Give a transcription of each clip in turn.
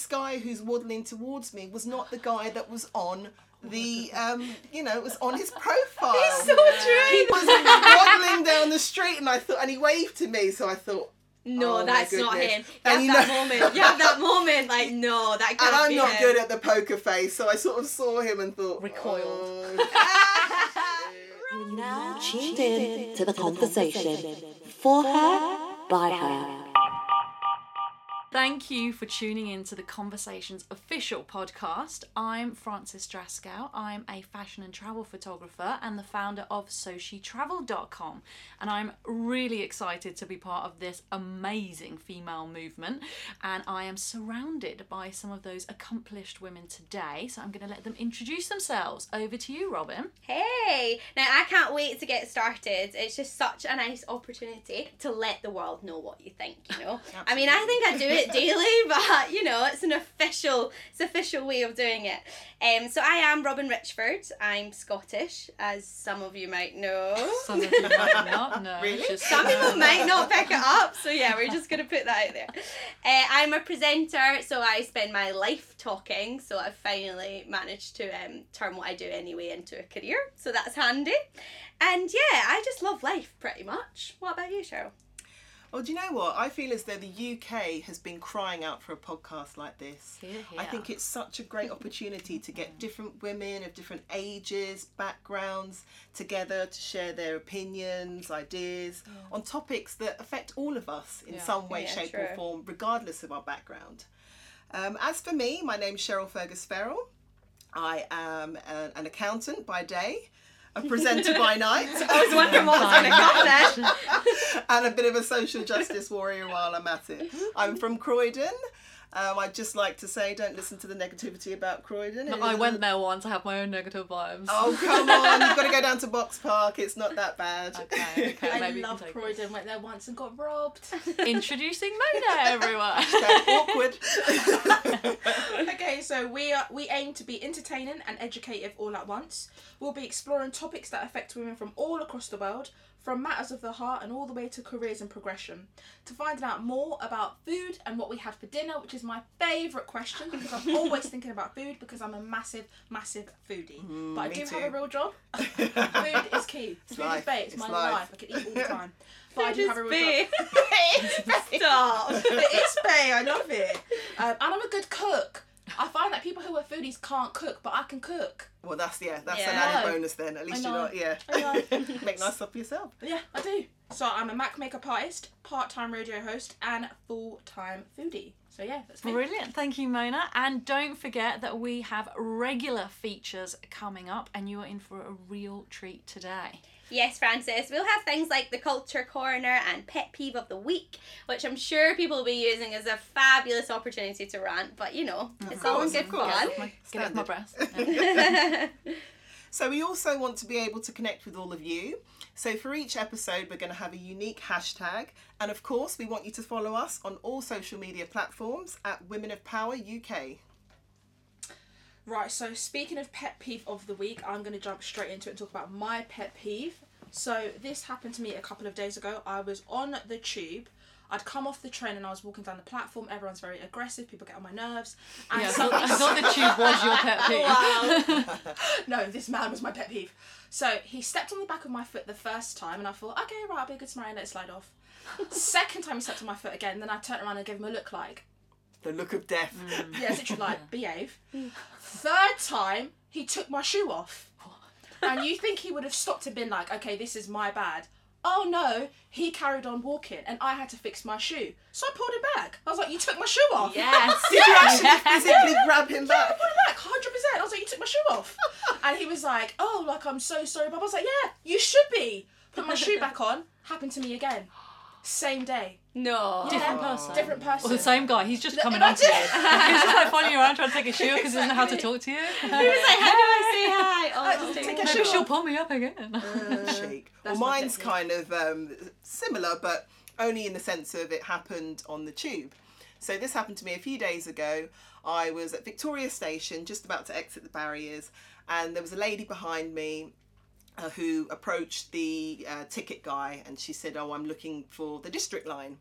this guy who's waddling towards me was not the guy that was on the um you know it was on his profile He's so true. he was waddling down the street and i thought and he waved to me so i thought No, Oh that's not him. You And have you that know- moment. You have that moment. Like, no, that can't and i'm be not him. good at the poker face so i sort of saw him and thought Recoiled. oh, You're now tuned in to the conversation. For her, by her. Thank you for tuning in to the Conversations official podcast. I'm Frances Draskow. I'm a fashion and travel photographer and the founder of SoshiTravel.com. And I'm really excited to be part of this amazing female movement. And I am surrounded by some of those accomplished women today. So I'm going to let them introduce themselves. Over to you, Robyn. Hey, now I can't wait to get started. It's just such a nice opportunity to let the world know what you think. You know, I mean, I think I do it daily, but you know, it's an official, it's official way of doing it. Um, so I am Robyn Richford. I'm Scottish, as some of you might know. Some of you might not know. Really? Just- Some people might not pick it up, so yeah, we're just gonna put that out there. Uh, I'm a presenter, so I spend my life talking. So I've finally managed to um, turn what I do anyway into a career, so that's handy. And yeah, I just love life pretty much. What about you, Cheryl? Well, do you know what? I feel as though the UK has been crying out for a podcast like this. Hear, I think it's such a great opportunity to get different women of different ages, backgrounds together to share their opinions, ideas on topics that affect all of us in Yeah. some way, Yeah, shape, true. or form, regardless of our background. Um, as for me, my name's Cheryl Fergus Ferrell. I am an accountant by day, a presenter by night. I was wondering what was gonna come then. and a bit of a social justice warrior while I'm at it. I'm from Croydon. Um, I'd just like to say, don't listen to the negativity about Croydon. It I went there once. I have my own negative vibes. Oh come on! You've got to go down to Box Park. It's not that bad. Okay, okay. I maybe love can take Croydon. Went there once and got robbed. Introducing Monah, everyone. Okay, awkward. okay, so we are we aim to be entertaining and educative all at once. We'll be exploring topics that affect women from all across the world, from matters of the heart and all the way to careers and progression. To find out more about food and what we had for dinner, which is my favourite question because I'm always thinking about food because I'm a massive, massive foodie. but I do too. have a real job. food is key. food life. is bait. It's, It's my life. life. I can eat all the time. But I do have a real job. Be- Stop. it is Bay. I love it. Um, and I'm a good cook. I find that people who are foodies can't cook, but I can cook. well, that's yeah, that's Yeah. an added know. bonus then. At least you're know. not yeah. I. Make nice stuff for yourself. Yeah, I do. So I'm a Mac makeup artist, part-time radio host, and full-time foodie. So yeah, that's me. Brilliant. Thank you, Monah. And don't forget that we have regular features coming up, and you are in for a real treat today. Yes, Frances. We'll have things like the culture corner and pet peeve of the week, which I'm sure people will be using as a fabulous opportunity to rant. But you know, it's all in good of fun. My, get off my Standard. breast. Yeah. So we also want to be able to connect with all of you. So for each episode, we're going to have a unique hashtag, and of course, we want you to follow us on all social media platforms at Women of Power UK. Right, so speaking of pet peeve of the week, I'm going to jump straight into it and talk about my pet peeve. So this happened to me a couple of days ago. I was on the tube. I'd come off the train and I was walking down the platform. Everyone's very aggressive. People get on my nerves. And Yeah, so- thought, I thought the tube was your pet peeve. no, this man was my pet peeve. So he stepped on the back of my foot the first time, and I thought, okay, right, I'll be a good Samaritan, let it slide off. Second time he stepped on my foot again, then I turned around and gave him a look like, The look of death. Mm. yeah, it's literally like, behave. Third time, he took my shoe off. And you think he would have stopped and been like, okay, this is my bad. Oh no, he carried on walking and I had to fix my shoe. So I pulled it back. I was like, you took my shoe off. Yes. Did you actually Yes. physically grab him Yeah, I back? put it back, hundred percent. I was like, you took my shoe off, and he was like, oh, like I'm so sorry, but I was like, yeah, you should be. Put my shoe back on. Happened to me again, same day, No. Different Oh. person. different person. Or the same guy. He's just coming Imagine- on to you. He's just like following you around trying to take a shoe because he doesn't know how to talk to you. He was like, how do I say hi? Oh, Uh, just take take a a shoe Maybe she'll pull me up again. Shake. Well, mine's kind of um, similar, but only in the sense of it happened on the tube. So this happened to me a few days ago. I was at Victoria Station, just about to exit the barriers, and there was a lady behind me uh, who approached the uh, ticket guy, and she said, "Oh, I'm looking for the district line."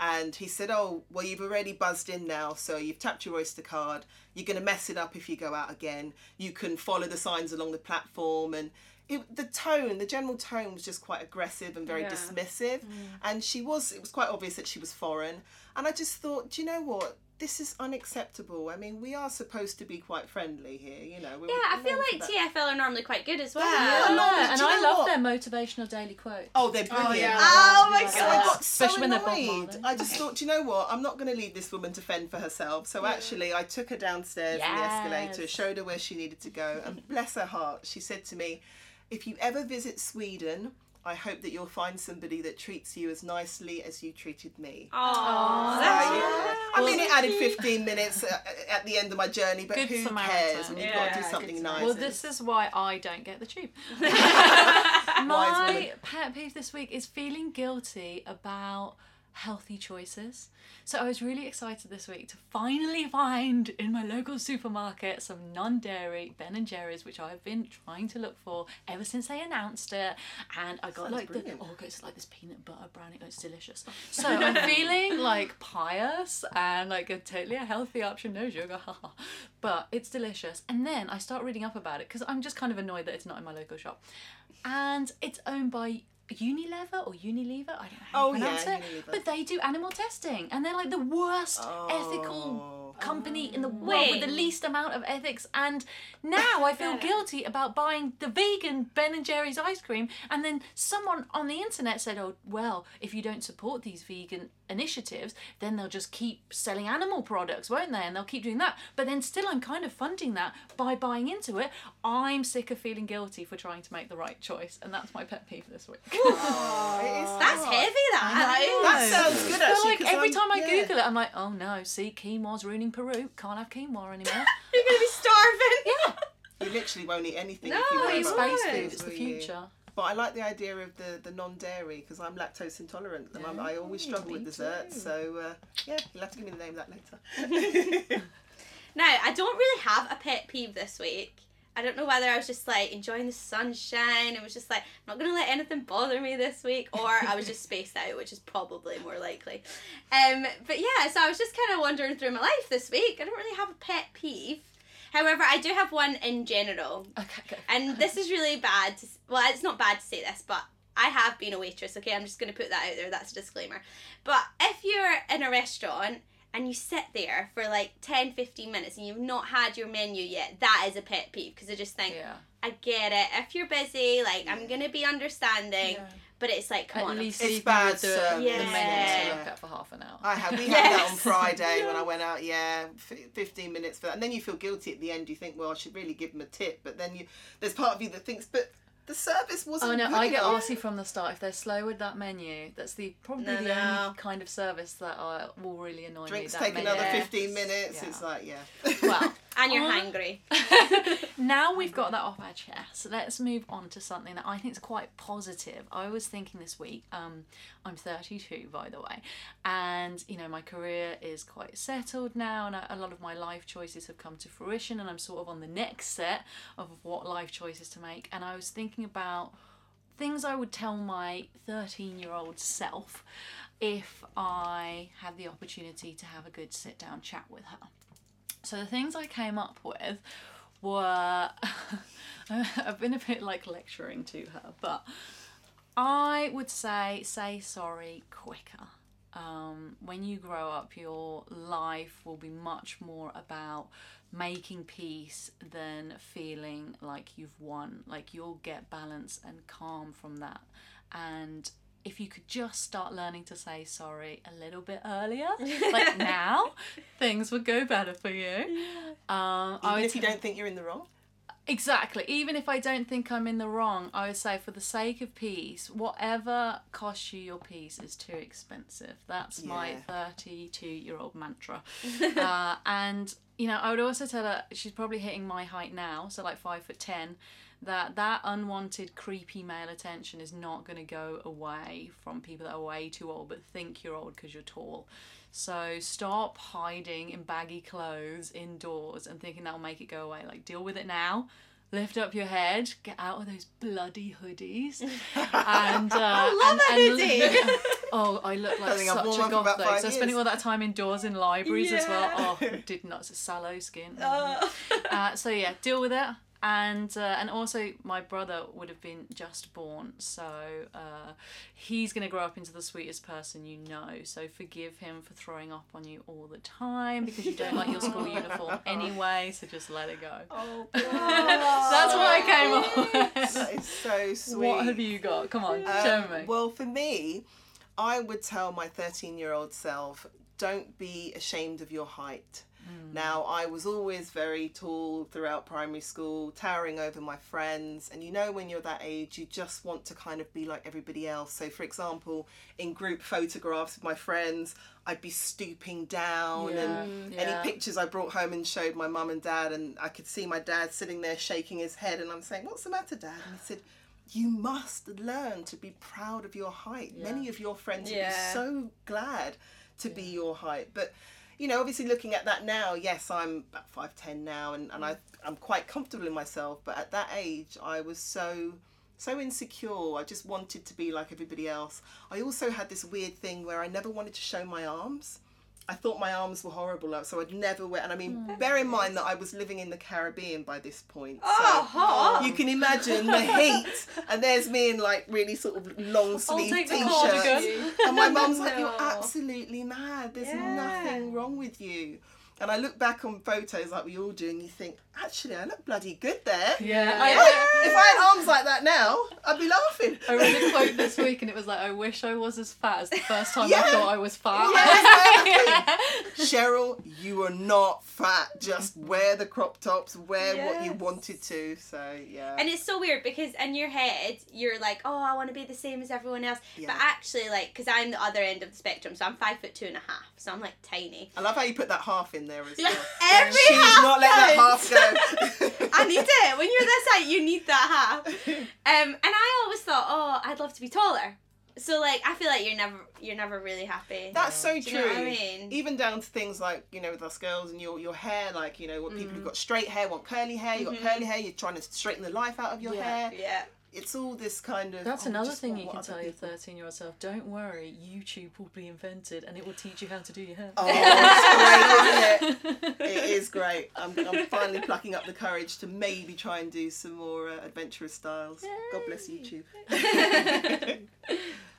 And he said, "Oh, well, you've already buzzed in now, so you've tapped your Oyster card. You're going to mess it up if you go out again. You can follow the signs along the platform." And it, the tone, the general tone, was just quite aggressive and very Yeah. dismissive. And she was, it was quite obvious that she was foreign. And I just thought, do you know what? This is unacceptable. I mean, we are supposed to be quite friendly here, you know. we're- Yeah, I we're feel like that. TFL are normally quite good as well. Yeah, Yeah, do and I love what? their motivational daily quotes. Oh, they're oh, brilliant. yeah. Oh my Like God. I that. got so Especially when they're Bob annoyed. I just thought, you know what? I'm not going to leave this woman to fend for herself. So actually, I took her downstairs in the escalator, showed her where she needed to go, and bless her heart, she said to me, "If you ever visit Sweden." I hope that you'll find somebody that treats you as nicely as you treated me. Oh, So, that's yeah. I mean, it added 15 minutes at the end of my journey, but who Samaritan. cares when you've got to do something nice? Well, this is why I don't get the tube. My pet peeve this week is feeling guilty about healthy choices. So I was really excited this week to finally find in my local supermarket some non-dairy Ben and Jerry's, which I've been trying to look for ever since they announced it. And I got Sounds like brilliant. the oh, it's like this peanut butter brownie. Oh, it's delicious. So I'm feeling like pious and like a totally a healthy option, no sugar, but it's delicious. And then I start reading up about it because I'm just kind of annoyed that it's not in my local shop and it's owned by Unilever or Unilever. I don't know how Oh, you pronounce yeah, it, Unilever. but they do animal testing, and they're like the worst Oh. ethical company in the world with the least amount of ethics. And now I feel guilty about buying the vegan Ben and Jerry's ice cream, and then someone on the internet said, "Oh, well, if you don't support these vegan." Initiatives then they'll just keep selling animal products won't they and they'll keep doing that but then still i'm kind of funding that by buying into it i'm sick of feeling guilty for trying to make the right choice and that's my pet peeve this week Oh, it is That's hard. heavy, that. That sounds good, I feel actually, like 'cause every I'm- time I yeah. Google it, I'm like, oh no, see, quinoa's ruining Peru. Can't have quinoa anymore. You're gonna be starving. yeah, You literally won't eat anything No, if you worry you about space food, it's the will you? future. But I like the idea of the, the non dairy because I'm lactose intolerant and I always struggle with desserts. too. So uh, yeah, you'll have to give me the name of that later. Now, I don't really have a pet peeve this week. I don't know whether I was just like enjoying the sunshine and was just like, I'm not gonna let anything bother me this week, or I was just spaced out, which is probably more likely. Um, but yeah, so I was just kind of wandering through my life this week. I don't really have a pet peeve. However, I do have one in general, Okay, go. and this is really bad. To, well, it's not bad to say this, but I have been a waitress. Okay, I'm just going to put that out there. That's a disclaimer. But if you're in a restaurant and you sit there for like 10, 15 minutes and you've not had your menu yet, that is a pet peeve because I just think Yeah. I get it. If you're busy, like I'm gonna be understanding, Yeah. but it's like come At on. least It's bad with the, service. the menu to Yeah. look at for half an hour. I had we had that on Yes. Friday when I went out. Yeah, f- fifteen minutes for that, and then you feel guilty at the end. You think, well, I should really give them a tip, but then you there's part of you that thinks, but the service wasn't. Oh no, good I get enough. arsy from the start. If they're slow with that menu, that's the probably No, the no. only kind of service that I, will really annoy Drinks me. that take menu. another fifteen minutes. Yeah. It's like yeah. Well, and you're hungry. now we've got that off our chest, let's move on to something that I think is quite positive. I was thinking this week, um, I'm 32 by the way, and you know, my career is quite settled now, and a a lot of my life choices have come to fruition, and I'm sort of on the next set of what life choices to make. And I was thinking about things I would tell my 13 year old self if I had the opportunity to have a good sit down chat with her. So the things I came up with were I've been a bit like lecturing to her, but I would say say sorry quicker. Um, when you grow up, your life will be much more about making peace than feeling like you've won. Like you'll get balance and calm from that. And if you could just start learning to say sorry a little bit earlier, like now, things would go better for you. Um, I Even would if you t- don't think you're in the wrong. Exactly. Even if I don't think I'm in the wrong, I would say for the sake of peace, whatever costs you your peace is too expensive. That's my 32 year old mantra. uh, and, you know, I would also tell her she's probably hitting my height now, so like five foot ten, that that unwanted creepy male attention is not going to go away from people that are way too old but think you're old because you're tall. So stop hiding in baggy clothes indoors and thinking that'll make it go away. Like deal with it now. lift up your head, get out of those bloody hoodies, and uh, love and, a and- hoodie. oh, I look like I've such a goth though. So spending all that time indoors in libraries as well. Oh, did not sallow skin. Oh. Uh, so yeah, deal with it. And uh, and also my brother would have been just born, so uh, he's gonna grow up into the sweetest person you know. So forgive him for throwing up on you all the time because you don't like your school uniform anyway. So just let it go. Oh, That's what I came up with. that is so sweet. What have you got? Come on, Um, show me. Well, for me, I would tell my 13 year old self don't be ashamed of your height. Hmm. Now, I was always very tall throughout primary school, towering over my friends. And you know, when you're that age, you just want to kind of be like everybody else. So, for example, in group photographs with my friends, I'd be stooping down and Yeah, any pictures I brought home and showed my mum and dad, and I could see my dad sitting there shaking his head, and I'm saying, "What's the matter, Dad?" And he said, "You must learn to be proud of your height. Many of your friends would be so glad to be your height." But you know, obviously, looking at that now, yes, I'm about five ten now, and, and mm. I I'm quite comfortable in myself. But at that age, I was so so insecure. I just wanted to be like everybody else. I also had this weird thing where I never wanted to show my arms. I thought my arms were horrible, so I'd never wear. And I mean, bear in mind that I was living in the Caribbean by this point. Oh, so hot. you can imagine the heat. And there's me in like really sort of long sleeve t-shirts. And my mum's like, "You're absolutely mad. There's Yeah. nothing wrong with you." And I look back on photos like we all do, and you think, actually, I look bloody good there. Yeah, I- I, If I had arms like that now, I'd be laughing. I read a quote this week and it was like, I wish I was as fat as the first time Yeah. I thought I was fat. Yeah, Cheryl, you are not fat. Just wear the crop tops, wear what you wanted to. So yeah. And it's so weird because in your head you're like, oh, I want to be the same as everyone else, Yeah. but actually, like, because I'm the other end of the spectrum, so I'm five foot two and a half, so I'm like tiny. I love how you put that half in there as Yeah. well. Every She's half not letting that half go. I need it. When you're this height, you need that half. Um, and I always thought, oh, I'd love to be taller. So like, I feel like you're never, you're never really happy. That's so true. you know I mean? Even down to things like, you know, with us girls and your your hair, like, you know, what people Mm. who've got straight hair want curly hair, you got Mm-hmm. curly hair, you're trying to straighten the life out of your Yeah. hair. yeah. It's all this kind of That's oh, another thing you can other tell your 13 year old self. Don't worry, YouTube will be invented and it will teach you how to do your hair. Oh, it's great, isn't it? It is great. I'm, I'm finally plucking up the courage to maybe try and do some more uh, adventurous styles. God bless YouTube.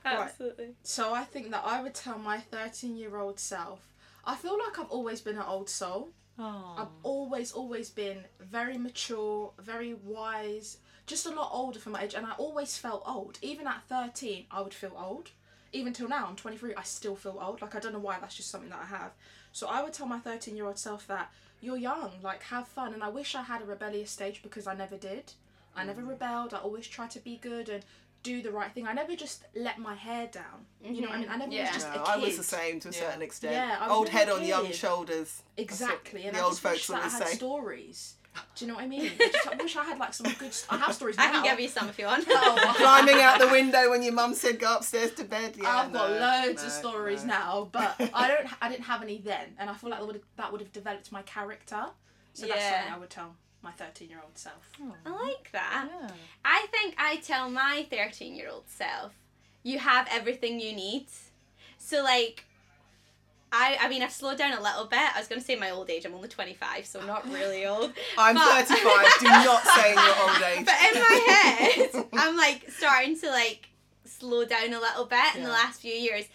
Absolutely. So I think that I would tell my 13 year old self, I feel like I've always been an old soul. Oh. I've always, always been very mature, very wise, just a lot older for my age, and I always felt old. Even at 13, I would feel old. Even till now, I'm 23, I still feel old. Like, I don't know why, that's just something that I have. So I would tell my 13 year old self that you're young, like, have fun. And I wish I had a rebellious stage because I never did. I never mm. rebelled, I always tried to be good and do the right thing. I never just let my hair down. You know what I mm-hmm. mean? I never Yeah. was just No, a kid. I was the same to a certain extent. Yeah, I was Old really head on young kid. shoulders. That's what Exactly, and the I old just wish folks that I always had say. stories. Do you know what I mean? I, just, I wish I had like some good. I have stories now. I can give you some if you want. Oh, Climbing out the window when your mum said go upstairs to bed. Yeah, I've got no, loads of stories no. now, but I don't. I didn't have any then, and I feel like that would that would have developed my character. So that's Yeah. something I would tell my thirteen-year-old self. Oh. I like that. Yeah. I think I tell my 13 year old self, you have everything you need. So, like, I, I mean, I've slowed down a little bit. I was going to say my old age. I'm only 25, so not really old. I'm But- 35. Do not say your old age. But in my head, I'm like starting to like slow down a little bit in the last few years.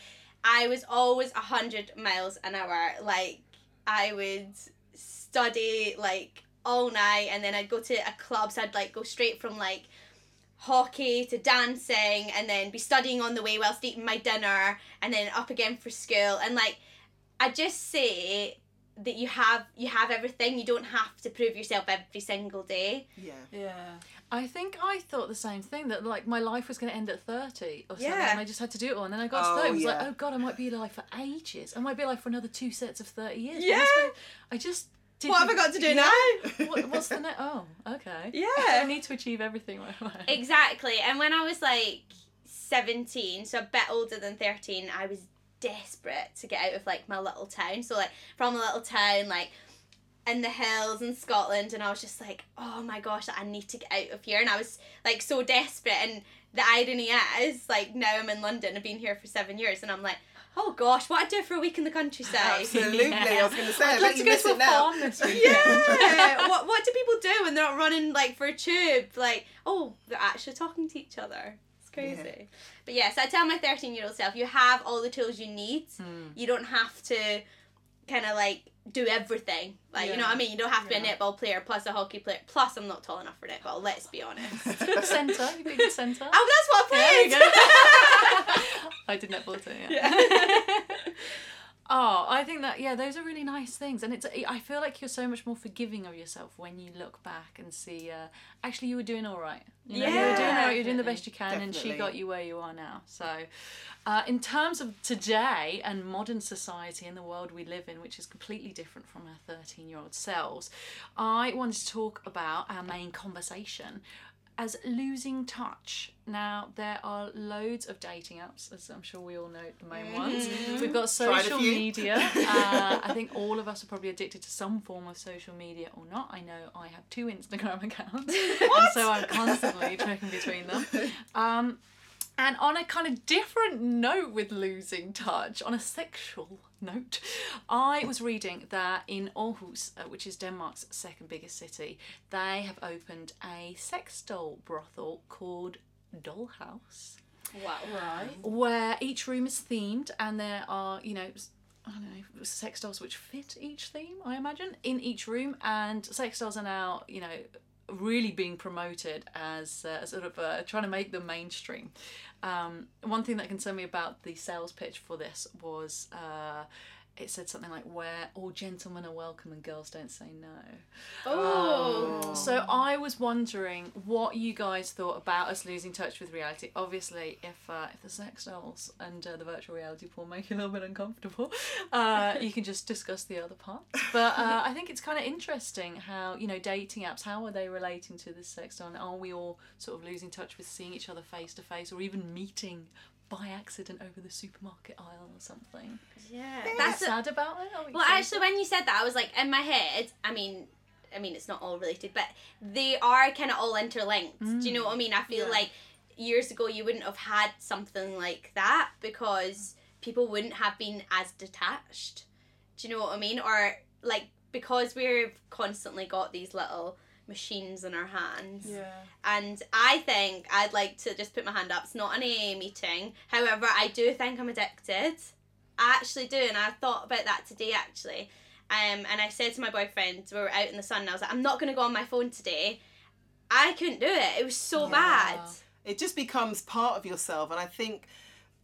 I was always 100 miles an hour. Like, I would study like all night and then I'd go to a club. So I'd like go straight from like hockey to dancing and then be studying on the way whilst eating my dinner and then up again for school. And like, I just say that you have you have everything you don't have to prove yourself every single day Yeah. Yeah. I think I thought the same thing that like my life was going to end at 30 or something Yeah. and I just had to do it all and then I got Oh, to 30 and was like oh god I might be alive for ages I might be alive for another two sets of 30 years Yeah. I just didn't, what have I got to do now what, what's the next oh okay Yeah. I need to achieve everything right away Exactly. And when I was like 17, so a bit older than 13, I was desperate to get out of like my little town. So like from a little town, like in the hills in Scotland, and I was just like, oh my gosh, I need to get out of here, and I was like so desperate. And the irony is, like now I'm in London, I've been here for seven years, and I'm like, oh gosh, what I'd do for a week in the countryside. Absolutely, I was going to say. I I'd like to go miss to a it farm. Yeah. what what do people do when they're not running like for a tube? Like, oh, they're actually talking to each other. It's crazy. But yes, I tell my thirteen year old self, you have all the tools you need. Hmm. You don't have to kind of like do everything. Like you know what I mean? You don't have to be a netball player plus a hockey player. Plus I'm not tall enough for netball, let's be honest. centre. You your centre. Oh, that's what I played. I did netball too. Yeah. Oh, I think that yeah, those are really nice things, and it's. I feel like you're so much more forgiving of yourself when you look back and see. Uh, actually, you were doing all right. You know, you were doing all right. You're doing the best you can, and she got you where you are now. So, uh, in terms of today and modern society and the world we live in, which is completely different from our 13 year old selves, I wanted to talk about our main conversation as losing touch. Now, there are loads of dating apps, as I'm sure we all know the main ones. We've got social media. Uh, I think all of us are probably addicted to some form of social media or not. I know I have two Instagram accounts, and so I'm constantly checking between them. Um, and on a kind of different note with losing touch, on a sexual note, I was reading that in Aarhus, uh, which is Denmark's second biggest city, they have opened a sex doll brothel called Dollhouse, wow. Right. where each room is themed and there are, you know, s- I don't know, sex dolls which fit each theme, I imagine, in each room. And sex dolls are now, you know, really being promoted as uh, sort of uh, trying to make them mainstream. Um, one thing that concerned me about the sales pitch for this was uh, it said something like, where all gentlemen are welcome and girls don't say no. Oh. So I was wondering what you guys thought about us losing touch with reality. Obviously, if uh, if the sex dolls and uh, the virtual reality porn make you a little bit uncomfortable, uh, you can just discuss the other parts. But uh, I think it's kind of interesting how you know dating apps. How are they relating to this sex doll? And are we all sort of losing touch with seeing each other face to face, or even meeting? By accident over the supermarket aisle or something. Yeah. That's That's a, sad about it. Are Well, sad? actually, when you said that, I was like, in my head, I mean, I mean, it's not all related, but they are kind of all interlinked. Do you know what I mean? I feel mm. Yeah. like years ago you wouldn't have had something like that because people wouldn't have been as detached. Do you know what I mean? Or like because we've constantly got these little machines in our hands. Yeah. And I think I'd like to just put my hand up. It's not an AA meeting. However, I do think I'm addicted. I actually do, and I thought about that today actually. Um, and I said to my boyfriend, we were out in the sun, and I was like, I'm not going to go on my phone today. I couldn't do it. It was so bad. it just becomes part of yourself and i think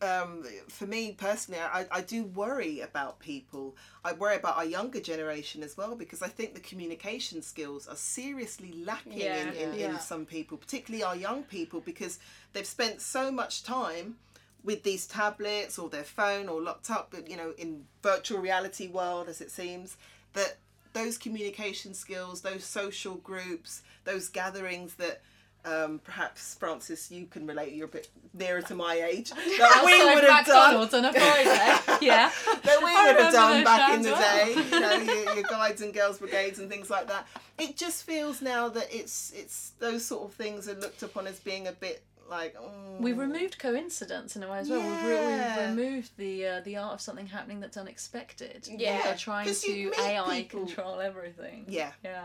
um, for me personally I, I do worry about people i worry about our younger generation as well because i think the communication skills are seriously lacking Yeah. in, in, Yeah. in some people particularly our young people because they've spent so much time with these tablets or their phone or locked up you know in virtual reality world as it seems that those communication skills those social groups those gatherings that um, perhaps Frances, you can relate. You're a bit nearer to my age. That we would have done. On a Friday. yeah. That we I would have done back in the well. day. You know, your, your guides and girls brigades and things like that. It just feels now that it's it's those sort of things are looked upon as being a bit like. mm. We've removed coincidence in a way as well. We've, re- Yeah. we've removed the uh, the art of something happening that's unexpected. Yeah. They're trying to AI people- control everything. Yeah. Yeah.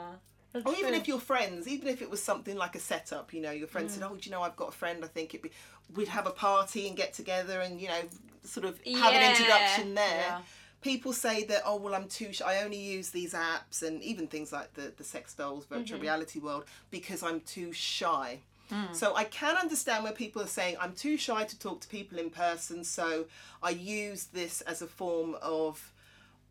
That's Or even true. if you're friends, even if it was something like a setup, you know, your friend Mm. said, "Oh, do you know, I've got a friend. I think it'd be we'd have a party and get together and you know, sort of have an introduction there." Yeah. People say that, "Oh, well, I'm too. Sh- I only use these apps and even things like the the sex dolls, virtual Mm-hmm. reality world because I'm too shy." Mm. So I can understand where people are saying I'm too shy to talk to people in person, so I use this as a form of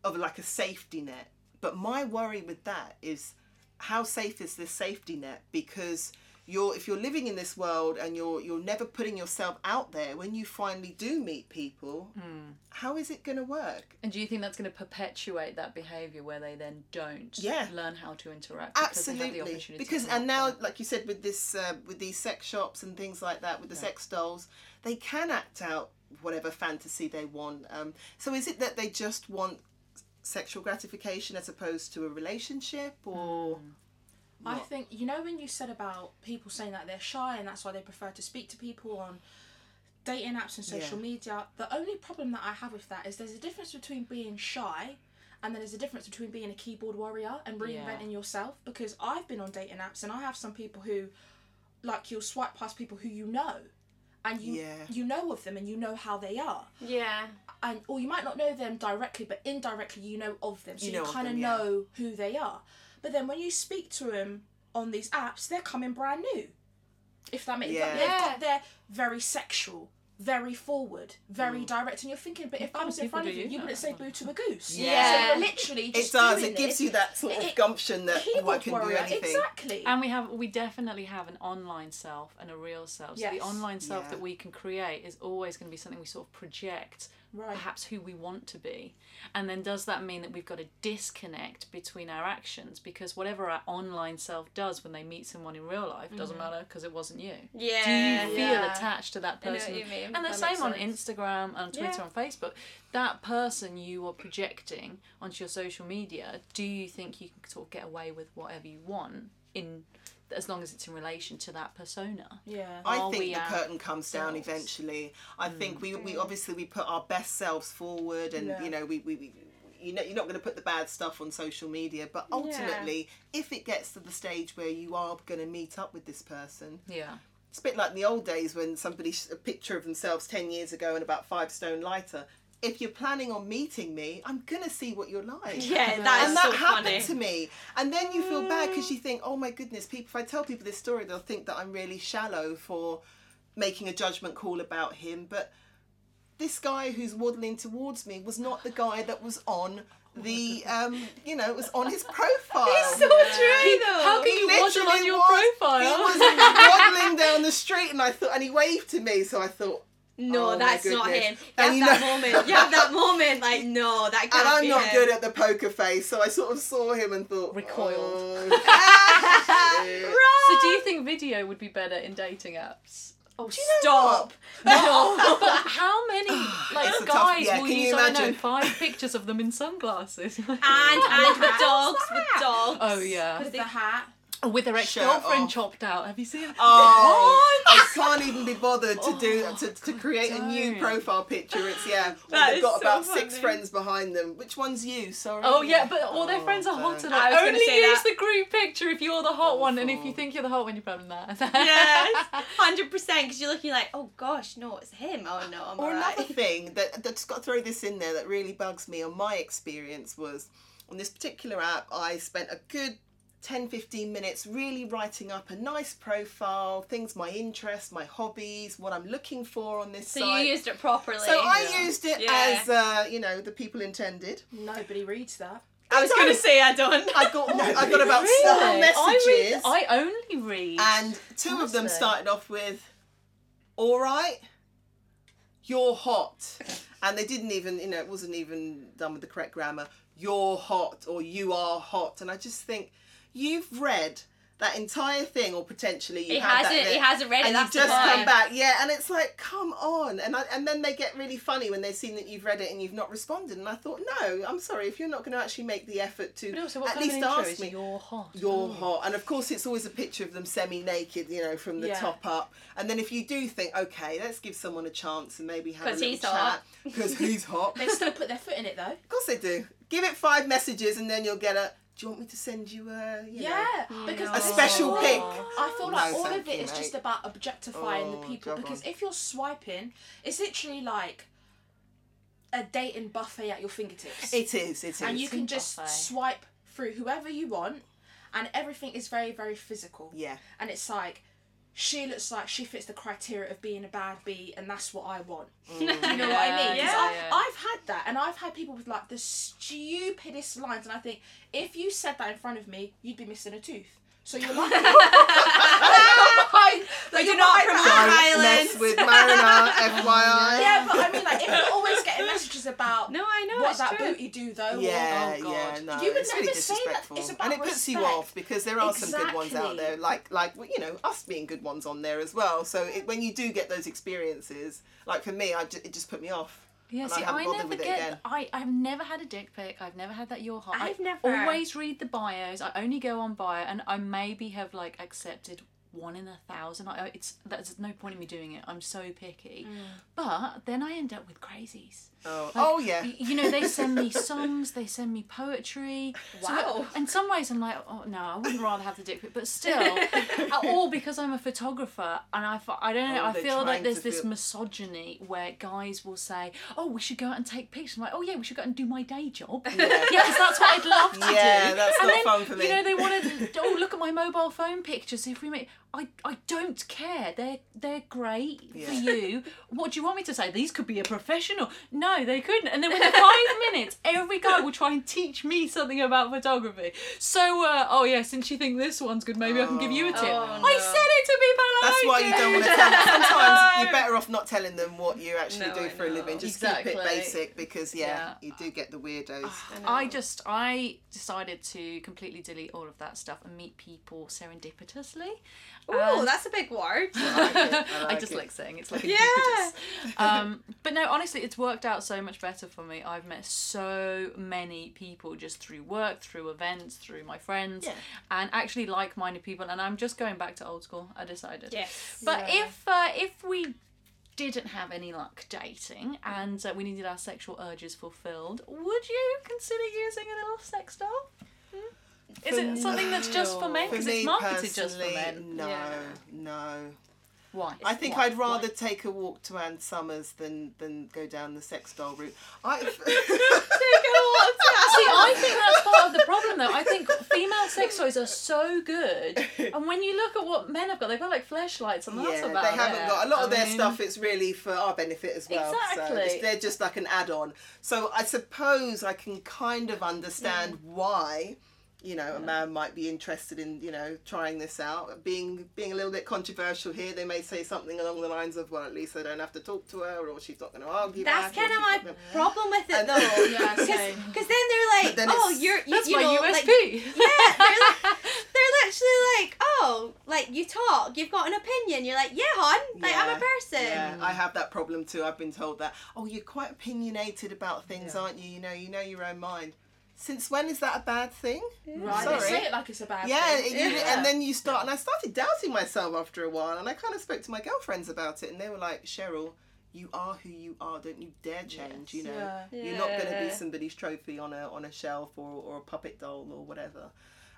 of like a safety net. But my worry with that is how safe is this safety net? Because you're if you're living in this world and you're you're never putting yourself out there, when you finally do meet people, Hmm. how is it going to work? And do you think that's going to perpetuate that behaviour where they then don't Yeah. learn how to interact? Because they have the Absolutely, opportunity because to and now, play? like you said, with this uh, with these sex shops and things like that, with the sex dolls, they can act out whatever fantasy they want. Um, so is it that they just want sexual gratification as opposed to a relationship or mm. I think you know when you said about people saying that they're shy and that's why they prefer to speak to people on dating apps and social Yeah. media. The only problem that I have with that is there's a difference between being shy and then there's a difference between being a keyboard warrior and reinventing yourself because I've been on dating apps and I have some people who like you'll swipe past people who you know and you Yeah. you know of them and you know how they are Yeah. And or you might not know them directly, but indirectly you know of them, so You you, know of kind of them, yeah. know who they are. But then when you speak to them on these apps, they're coming brand new. If that makes Yeah. they've Yeah. got they're very sexual, very forward, very mm. direct, and you're thinking, but if I was in front of you, you wouldn't say boo to a goose. Yeah. So you're literally it does doing it gives this. you that sort of It- gumption that oh, I can warrior, do anything exactly. And we have we definitely have an online self and a real self. So the online self Yeah. that we can create is always going to be something we sort of project Right. perhaps who we want to be. And then does that mean that we've got a disconnect between our actions because whatever our online self does when they meet someone in real life doesn't mm-hmm. matter because it wasn't you. Yeah. Do you feel Yeah. attached to that I know what person? And the That same on sense. Instagram and Twitter Yeah. and Facebook. That person you are projecting onto your social media, do you think you can sort of get away with whatever you want in as long as it's in relation to that persona? yeah. I Are think the our curtain comes down selves? eventually. I mm. think we, we obviously we put our best selves forward, and Yeah. you know we, we, we you know you're not going to put the bad stuff on social media, but ultimately, if it gets to the stage where you are going to meet up with this person, Yeah. it's a bit like in the old days when somebody sh- a picture of themselves ten years ago and about five stone lighter. If you're planning on meeting me, I'm gonna see what you're like. Yeah, that is and that so happened funny. to me. And then you feel bad because you think, oh my goodness, people. If I tell people this story, they'll think that I'm really shallow for making a judgment call about him. But this guy who's waddling towards me was not the guy that was on the, um, you know, it was on his profile. It's so true though. How can He you waddle on your was- profile? He was waddling down the street, and I thought, and he waved to me, so I thought, No, Oh that's not him. You And have you that know- moment. You have that moment. Like, no, that can't and I'm be not him. good at the poker face, so I sort of saw him and thought, Recoiled. Oh, shit. So do you think video would be better in dating apps? Oh, you know stop. No. but how many like It's a tough- guys yeah, will can you use I don't know imagine? five pictures of them in sunglasses? And and with dogs, with dogs. oh yeah. With the hat. With their Shirt ex-girlfriend chopped out. Have you seen? Oh, I can't even be bothered to do Oh, to, to create a new profile picture. It's yeah, well, they've got so about six friends behind them. Which one's you? Sorry. Oh yeah, but all their Oh, friends are don't. hotter. I was gonna only say use that. the group picture if you're the hot one, and if you think you're the hot one, you're probably not. yes, hundred percent. Because you're looking like, oh gosh, no, it's him. Oh no, I'm Or alright. another thing that that's got to throw this in there that really bugs me on my experience was on this particular app I spent a good 10 15 minutes really writing up a nice profile, things my interests, my hobbies, what I'm looking for on this So site. you used it properly. so I used it Yeah. as uh, you know the people intended. Nobody reads that. I was gonna say I don't. I got I got about Really? seven I messages, read. I only read. and two of them started off with, "All right, you're hot," and they didn't even you know it wasn't even done with the correct grammar. You're hot or you are hot, and I just think you've read that entire thing, or potentially you He had that hasn't. there, He hasn't read it. and That's you just come back, yeah, and it's like, come on, and I, and then they get really funny when they've seen that you've read it and you've not responded, and I thought, no, I'm sorry if you're not going to actually make the effort to also, at least ask is me. You're hot. You're hot, and of course it's always a picture of them semi-naked, you know, from the Yeah. top up. And then if you do think, okay, let's give someone a chance and maybe have a little he's chat hot. because he's hot. They still put their foot in it though. Of course they do. Give it five messages and then you'll get a. Do you want me to send you a? You know, Yeah, because A I special feel- pic. I feel like No, all of it you, is mate. just about objectifying Oh, the people. Because on. if you're swiping, it's literally like a dating buffet at your fingertips, It is. It is. and you can just buffet. swipe through whoever you want, and everything is very, very physical. Yeah. And it's like. She looks like she fits the criteria of being a bad bee, and that's what I want. Mm. You know what I mean? Yeah. I, yeah. I've had that, and I've had people with like the stupidest lines, and I think if you said that in front of me, you'd be missing a tooth. So you're like, like, Like, you're do not like promote that. Don't mess with Mariner, FYI. Yeah, but I mean, like, if you're always getting messages about No, I know what it's that true. booty do though, oh, Yeah, Oh, God. yeah, no, You would it's really never say that. disrespectful, It's about and it puts you off because there are some good ones out there, like like well, you know us being good ones on there as well. So it, when you do get those experiences, like for me, I it just put me off. Yeah, and see, I I never get. I I've never had a dick pic. I've never had that your heart. I've I never- always read the bios. I only go on bio, and I maybe have like accepted one in a thousand. I, it's there's no point in me doing it. I'm so picky. Mm. But then I end up with crazies. Oh, Like, oh yeah. You know, they send me songs, they send me poetry. So Wow. in some ways, I'm like, oh no, I wouldn't rather have the dick pic, but still, all because I'm a photographer, and I, I don't know, Oh, I feel like there's this feel- misogyny where guys will say, oh, we should go out and take pictures. I'm like, oh yeah, we should go out and do my day job. Yeah. Yeah, because that's what I'd love to Yeah, do. that's and not then, fun for me. You know, they want to. Oh, look at my mobile phone pictures. If we make, I, I don't care. They're they're great for you. What do you want me to say? These could be a professional. No, they couldn't. And then within five minutes, every guy will try and teach me something about photography. So, uh, oh yeah, since you think this one's good, maybe I can give you a tip. Oh, I no. said it to be polite. That's why you don't want to tell. Sometimes you're better off not telling them what you actually No, do for a living. Just Exactly. keep it basic because yeah, Yeah. you do get the weirdos. I just I decided to completely delete all of that stuff and meet people serendipitously. Oh, that's a big word. I I, like just it. like saying it's like a Yeah. Um, but no, honestly, it's worked out so much better for me. I've met so many people just through work, through events, through my friends, Yeah. and actually like-minded people. And I'm just going back to old school. I decided. Yes. But Yeah. if uh, if we didn't have any luck dating and uh, we needed our sexual urges fulfilled, would you consider using a little sex doll? Is it something that's just for men? Because it's marketed just for men. no, Yeah. no. Why? I think Why? I'd rather Why? take a walk to Ann Summers than than go down the sex doll route. I, See, I think that's part of the problem, though. I think female sex toys are so good, and when you look at what men have got, they've got like flashlights, and that's yeah, about they haven't it. got a lot I of their mean, stuff. It's really for our benefit as well. Exactly. it's- they're just like an add-on. So I suppose I can kind of understand mm. why, you know, a man might be interested in you know trying this out. Being being a little bit controversial here, they may say something along the lines of, well, at least I don't have to talk to her, or she's not going to argue. That's back, or kind of she's my gonna- problem with it And- though. Yeah, Because same. then they're like, then oh, you're, you, That's you my know, USP. like, yeah, they're, like, they're literally like, oh, like you talk, you've got an opinion. You're like, yeah, hon, like I'm a person. Yeah, I mm. have that problem too. I've been told that. Oh, you're quite opinionated about things, aren't you? You know, you know your own mind. Since when is that a bad thing? Right, Sorry. they say it like it's a bad Yeah, thing. it- you- and then you start, and I started doubting myself after a while, and I kind of spoke to my girlfriends about it, and they were like, Cheryl, you are who you are. Don't you dare change. You know, Yeah. you're not going to be somebody's trophy on a on a shelf or, or a puppet doll or whatever.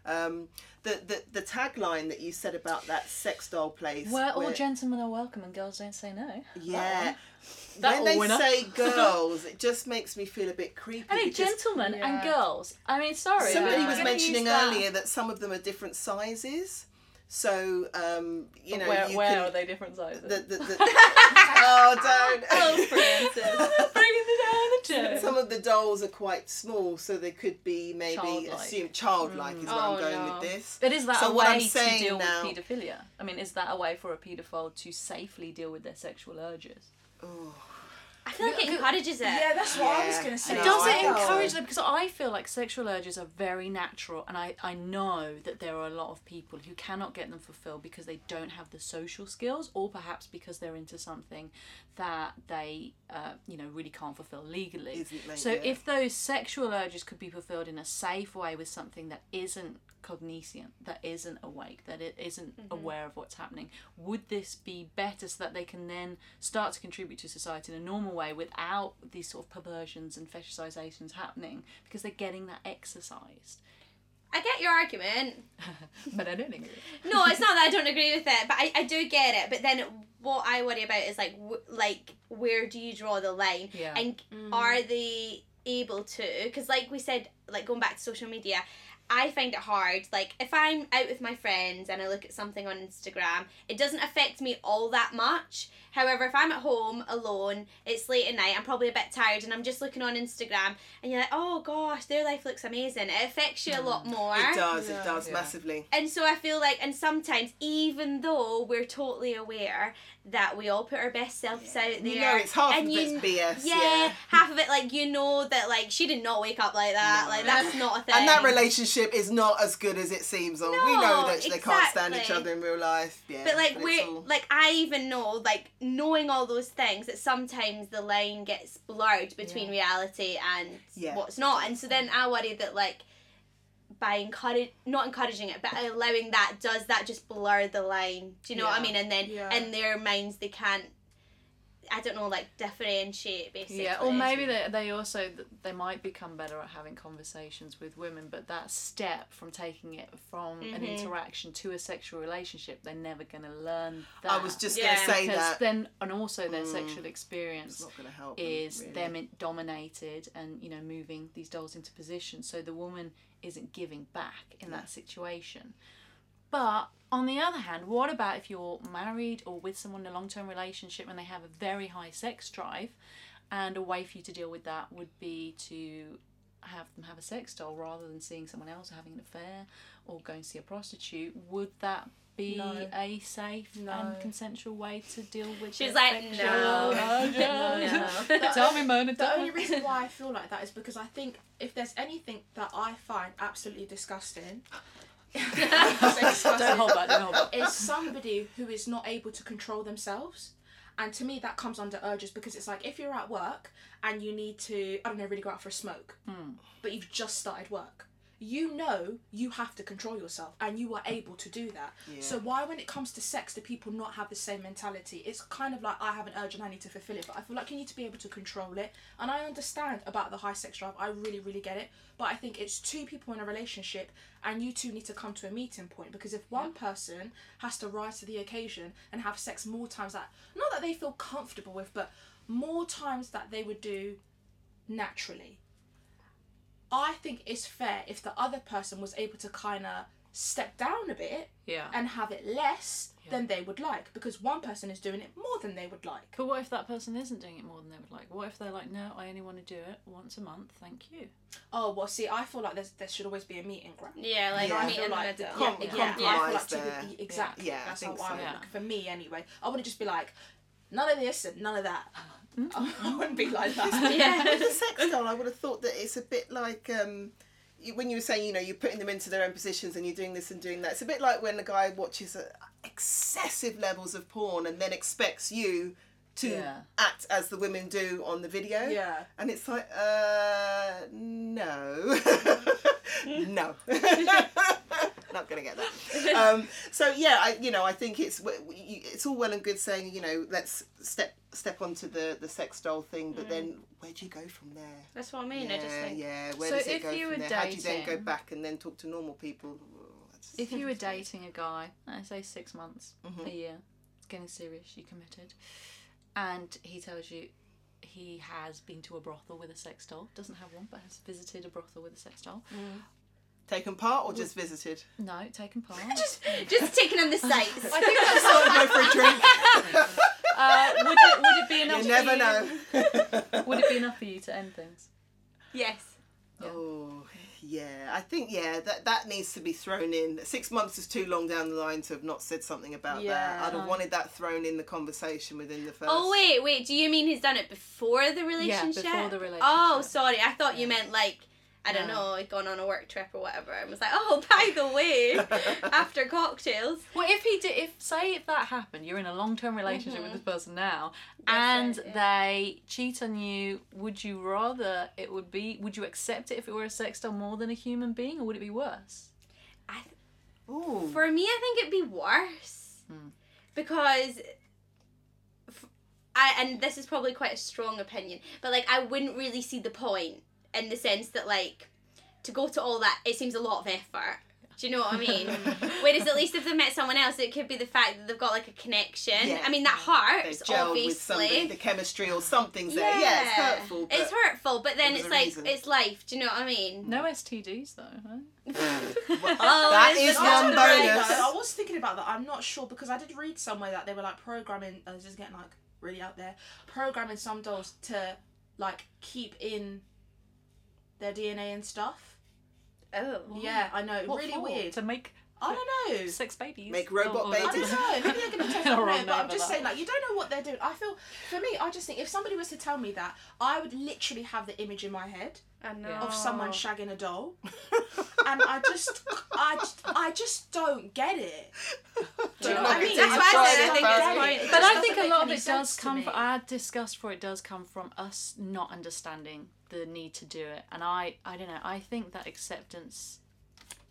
Um, the, the the tagline that you said about that sex doll place. Where all gentlemen are welcome and girls don't say no. yeah. That when they winner. say girls, it just makes me feel a bit creepy. I mean, because gentlemen and girls. I mean, sorry. Somebody I'm was mentioning use that. earlier that some of them are different sizes. So, um, you know, where you where can, are they different sizes? The, the, the, oh, don't. Oh, Frances. Bringing it down Some of the dolls are quite small, so they could be maybe Childlike. assumed childlike is where Oh, I'm going no. with this. But is that So a what I'm way to saying deal now- with paedophilia? I mean, is that a way for a paedophile to safely deal with their sexual urges? Oh, I feel like it encourages it. Yeah, that's what I was going to say. No, Does I it encourage so. them? Because I feel like sexual urges are very natural, and I, I know that there are a lot of people who cannot get them fulfilled because they don't have the social skills, or perhaps because they're into something that they, uh, you know, really can't fulfill legally. Isn't like- so yeah. if those sexual urges could be fulfilled in a safe way with something that isn't cogniscient, that isn't awake, that it isn't mm-hmm. aware of what's happening, would this be better so that they can then start to contribute to society in a normal way without these sort of perversions and fetishizations happening because they're getting that exercised? I get your argument. But I don't agree. No, it's not that I don't agree with it, but I, I do get it. But then what I worry about is like w- like where do you draw the line? Yeah. And mm. are they able to? Because like we said, like going back to social media. I find it hard. Like if I'm out with my friends and I look at something on Instagram, it doesn't affect me all that much. However, if I'm at home alone, it's late at night, I'm probably a bit tired, and I'm just looking on Instagram, and you're like, "Oh gosh, their life looks amazing." It affects you a mm. lot more. it does, it does Yeah. massively. And so I feel like, and sometimes, even though we're totally aware that we all put our best selves out there, You know, it's half and of you, it's BS. yeah, Yeah. half of it, like you know that like she did not wake up like that, No. like that's not a thing. And that relationship relationship is not as good as it seems on. we know No, that they can't stand each other in real life. Yeah, But like it's we're all- like I even know like knowing all those things that sometimes the line gets blurred between reality and Yeah. what's not, and so then I worry that like by encourage not encouraging it but allowing that does that just blur the line? Do you know what I mean? And then Yeah. in their minds they can't. I don't know, like differentiate basically. Yeah, or maybe they, they also they might become better at having conversations with women, but that step from taking it from an Mhm. interaction to a sexual relationship, they're never going to learn that. I was just Yeah. going to say because that. then and also their Mm. sexual experience not going to help. them, is really. them dominated and you know moving these dolls into position so the woman isn't giving back in that situation but on the other hand what about if you're married or with someone in a long-term relationship and they have a very high sex drive and a way for you to deal with that would be to have them have a sex doll rather than seeing someone else or having an affair or going to see a prostitute would that be No. a safe No. and consensual way to deal with She's the like, sexual- no. no. No. Tell me, Monah. The only reason why I feel like that is because I think if there's anything that I find absolutely disgusting, Don't hold back. Don't hold back. is somebody who is not able to control themselves. And to me, that comes under urges because it's like if you're at work and you need to, I don't know, really go out for a smoke, hmm. but you've just started work. You know you have to control yourself and you are able to do that. So, why, when it comes to sex, do people not have the same mentality? It's kind of like I have an urge and I need to fulfill it, but I feel like you need to be able to control it. And I understand about the high sex drive, I really, really get it. But I think it's two people in a relationship and you two need to come to a meeting point because if one person has to rise to the occasion and have sex more times that not that they feel comfortable with but more times that they would do naturally i think it's fair if the other person was able to kind of step down a bit Yeah. and have it less than they would like because one person is doing it more than they would like But what if that person isn't doing it more than they would like? What if they're like, no, I only want to do it once a month, thank you. oh well see i feel like there's, there should always be a meeting ground Yeah, like Yeah. I meet feel in like middle. yeah, Com- yeah, compromise I like there. exactly. Yeah, I That's think how I so. would Yeah. look. For me, anyway, I wouldn't just be like, none of this and none of that. I wouldn't be like that. Yeah. With the sex doll, I would have thought that it's a bit like um, when you were saying, you know, you're putting them into their own positions and you're doing this and doing that. It's a bit like when the guy watches uh, excessive levels of porn and then expects you to Yeah. act as the women do on the video. Yeah. And it's like, uh, no. no. Not gonna get that. Um, so yeah, I you know I think it's w- w- you- it's all well and good saying you know let's step step onto the the sex doll thing, but then where do you go from there? That's what I mean. yeah, I just think. yeah. Where So does it if go you from were there? How do you then go back and then talk to normal people? If you were dating a guy, I say six months, Mhm. a year, it's getting serious, you committed, and he tells you he has been to a brothel with a sex doll, doesn't have one, but has visited a brothel with a sex doll. Taken part or just visited? No, taken part. Just, just taking on the sights. I think that's Sort of go for a drink. uh, would it would it be enough? you for never you- know. Would it be enough for you to end things? yes. Oh, yeah. I think yeah that that needs to be thrown in. Six months is too long down the line to have not said something about that. Yeah. I'd have wanted that thrown in the conversation within the first. Oh wait, wait. Do you mean he's done it before the relationship? Yeah, before the relationship. Oh, sorry. I thought you meant like I don't No. know, like gone on a work trip or whatever. And was like, oh, by the way, after cocktails. Well, if he did, if say if that happened, you're in a long term relationship with this person now, and That's it, they cheat on you. Would you rather it would be? Would you accept it if it were a sex doll more than a human being, or would it be worse? I th- Ooh. for me, I think it'd be worse Hmm. because. I, and this is probably quite a strong opinion, but like I wouldn't really see the point in the sense that like to go to all that it seems a lot of effort. Do you know what I mean? Whereas at least if they met someone else, it could be the fact that they've got like a connection. Yeah. I mean that They've hurts, gelled with obviously. the chemistry or something's there. Yeah, it's hurtful. But It's hurtful, but then there it's like reason. it's life. Do you know what I mean? No STDs though. Huh? Oh, that it's is just one bonus. though, I was thinking about that. I'm not sure because I did read somewhere that they were like programming. I was just getting like really out there, programming some dolls to like keep in their DNA and stuff. Oh. Yeah, I know. What really for? weird. To make I don't know. sex babies. Make robot oh, oh, Or- or- oh, I babies. don't know. Maybe they're going to test Or it but I'm just for saying, like, you don't know what they're doing. I feel, for me, I just think if somebody was to tell me that, I would literally have the image in my head, of someone shagging a doll, and I just, I, just, I just don't get it. Do you know what I mean? That's why I said I think it's it. But I think a lot of it does come me. from, I had discussed for it does come from us not understanding the need to do it. And I, I don't know, I think that acceptance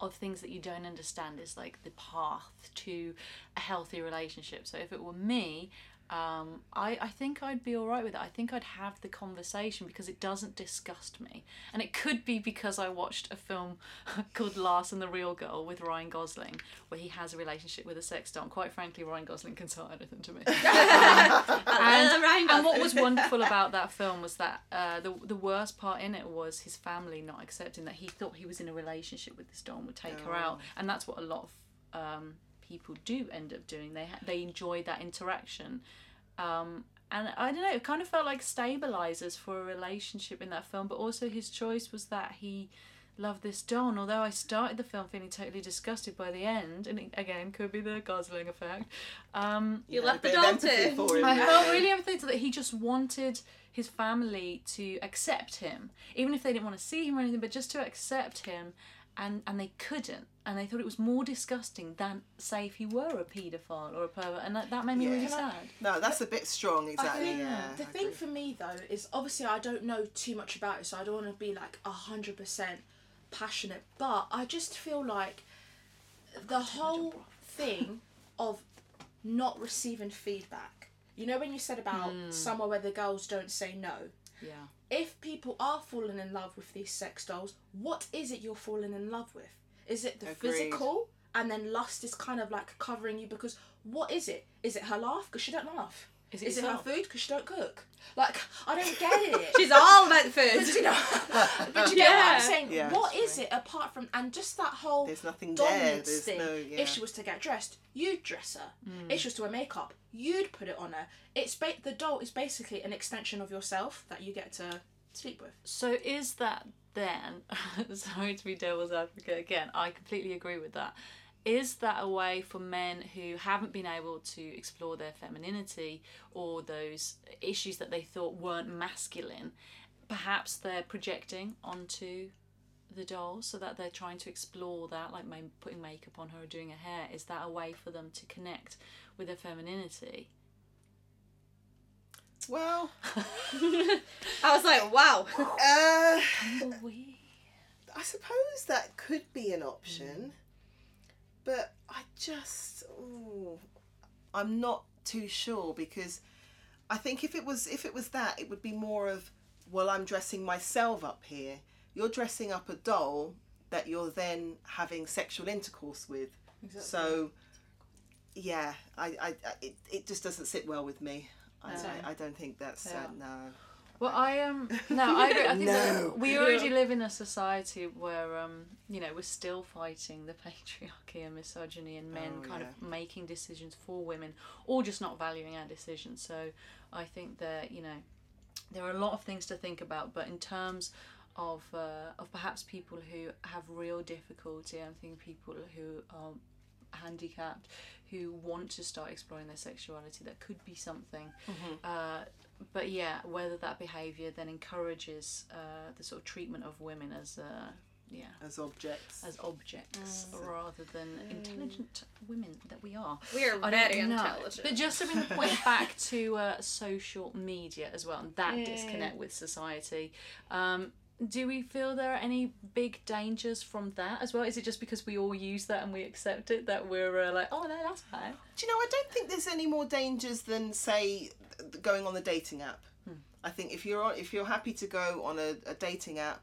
of things that you don't understand is like the path to a healthy relationship. So if it were me, um, I, I think I'd be all right with it. I think I'd have the conversation because it doesn't disgust me. And it could be because I watched a film called Lars and the Real Girl with Ryan Gosling, where he has a relationship with a sex doll. And quite frankly, Ryan Gosling can sell anything to me. and, Ryan and what was wonderful about that film was that uh, the the worst part in it was his family not accepting that he thought he was in a relationship with this doll and would take her out, and that's what a lot of um, people do end up doing. They ha- they enjoy that interaction. Um, and I don't know, it kind of felt like stabilizers for a relationship in that film, but also his choice was that he loved this doll. And although I started the film feeling totally disgusted by the end, and it, again, could be the Gosling effect, um, You left the bit of doll empathy too. for him. I felt really empathetic that he just wanted his family to accept him, even if they didn't want to see him or anything, but just to accept him, and and they couldn't, and they thought it was more disgusting than say if he were a paedophile or a pervert, and that, that made me Yeah. really Can sad. No, that's a bit strong, I exactly. think yeah. the I thing agree. for me though is obviously I don't know too much about it, so I don't want to be like hundred percent passionate. But I just feel like the whole thing of not receiving feedback. You know when you said about hmm. somewhere where the girls don't say no. Yeah. If people are falling in love with these sex dolls, what is it you're falling in love with? Is it the Agreed. physical, and then lust is kind of like covering you because what is it? Is it her laugh because she don't laugh? Is it Is it her food because she don't cook? Like I don't get it. She's all about the But food. you know, but you get what Yeah. I'm saying. Yeah, what that's is it apart from and just that whole There's nothing there. dominance There's thing? no. Yeah. If she was to get dressed, you'd dress her. If she mm. was to wear makeup, you'd put it on her. It's ba- the doll is basically an extension of yourself that you get to sleep with. So is that then? sorry to be devil's advocate again. I completely agree with that. Is that a way for men who haven't been able to explore their femininity or those issues that they thought weren't masculine? Perhaps they're projecting onto the doll so that they're trying to explore that, like putting makeup on her or doing her hair. Is that a way for them to connect with their femininity? Well, I was like, wow. uh, Tumbleweed. I suppose that could be an option, but I just, ooh, I'm not too sure because I think if it was if it was that, it would be more of, well, I'm dressing myself up here. You're dressing up a doll that you're then having sexual intercourse with. So, yeah, I, I, I it, it just doesn't sit well with me. I, I, I don't think that's uh, no. Well, I um no, I agree. I think No. we already live in a society where um you know we're still fighting the patriarchy and misogyny and men Oh, kind yeah. of making decisions for women or just not valuing our decisions. So I think that you know there are a lot of things to think about, but in terms of uh, of perhaps people who have real difficulty, I'm thinking people who are handicapped who want to start exploring their sexuality that could be something. Uh, but yeah whether that behavior then encourages uh, the sort of treatment of women as uh, yeah. As objects. as objects rather than intelligent women that we are. We are I very intelligent. But just to bring the point back to uh, social media as well, and that disconnect with society. Um, do we feel there are any big dangers from that as well? Is it just because we all use that and we accept it that we're uh, like, oh no, that's fine? Do you know? I don't think there's any more dangers than say going on the dating app. I think if you're on, if you're happy to go on a, a dating app,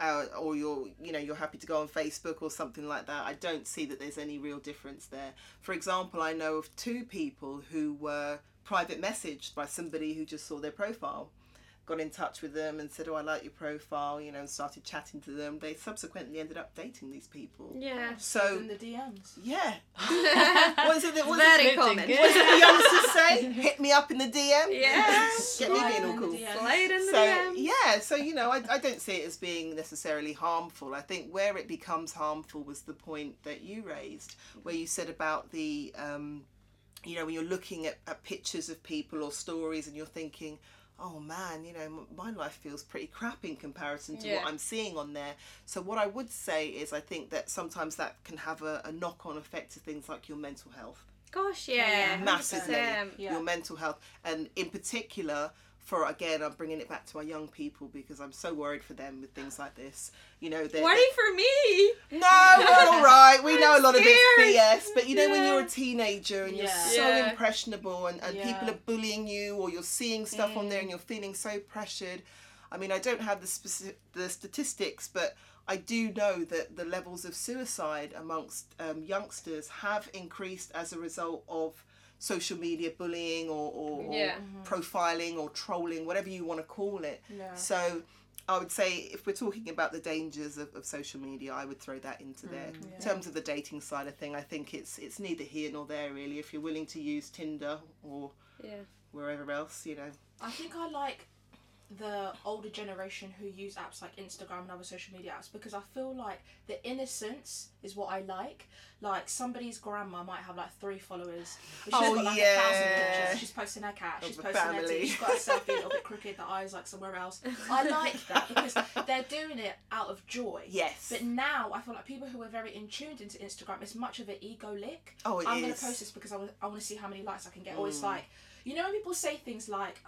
uh, or you're you know you're happy to go on Facebook or something like that, I don't see that there's any real difference there. For example, I know of two people who were private messaged by somebody who just saw their profile. Got in touch with them and said, "Oh, I like your profile," you know, and started chatting to them. They subsequently ended up dating these people. yeah. So in the DMs. yeah, what is it? that- What is it Very Good common. thinking. what did the youngsters say? Hit me up in the DM. Yeah. Get me being all in the cool. DMs. Slide in the So DM. yeah, so you know, I, I don't see it as being necessarily harmful. I think where it becomes harmful was the point that you raised, where you said about the, um, you know, when you're looking at, at pictures of people or stories and you're thinking, oh man, you know, my life feels pretty crap in comparison to Yeah. what I'm seeing on there. So, what I would say is, I think that sometimes that can have a, a knock on effect to things like your mental health. Gosh, yeah. Massively. Yeah. Your mental health. And in particular, for again, I'm bringing it back to our young people because I'm so worried for them with things like this. You know, they're, Worry for me. no, we're all right. We know a lot of scared. it's BS, but you know when you're a teenager and you're Yeah. so Yeah. impressionable and, and Yeah. people are bullying you or you're seeing stuff on there and you're feeling so pressured. I mean, I don't have the specific the statistics, but I do know that the levels of suicide amongst um, youngsters have increased as a result of social media bullying or, or, or Yeah. Mm-hmm. profiling or trolling, whatever you want to call it. Yeah. So I would say if we're talking about the dangers of, of social media, I would throw that into there. Mm, In terms of the dating side of thing, I think it's it's neither here nor there really. If you're willing to use Tinder or Yeah. wherever else, you know. I think I like the older generation who use apps like Instagram and other social media apps because I feel like the innocence is what I like. Like somebody's grandma might have like three followers. She's Oh, got like a yeah. thousand pictures. She's posting her cat. Of She's posting her family. teeth. She's got a selfie a little bit crooked. The eyes like somewhere else. I like that because they're doing it out of joy. Yes. But now I feel like people who are very in tuned into Instagram, it's much of an ego lick. Oh, it I'm gonna post this because I want, I want to see how many likes I can get. Or Mm. it's like, you know when people say things like,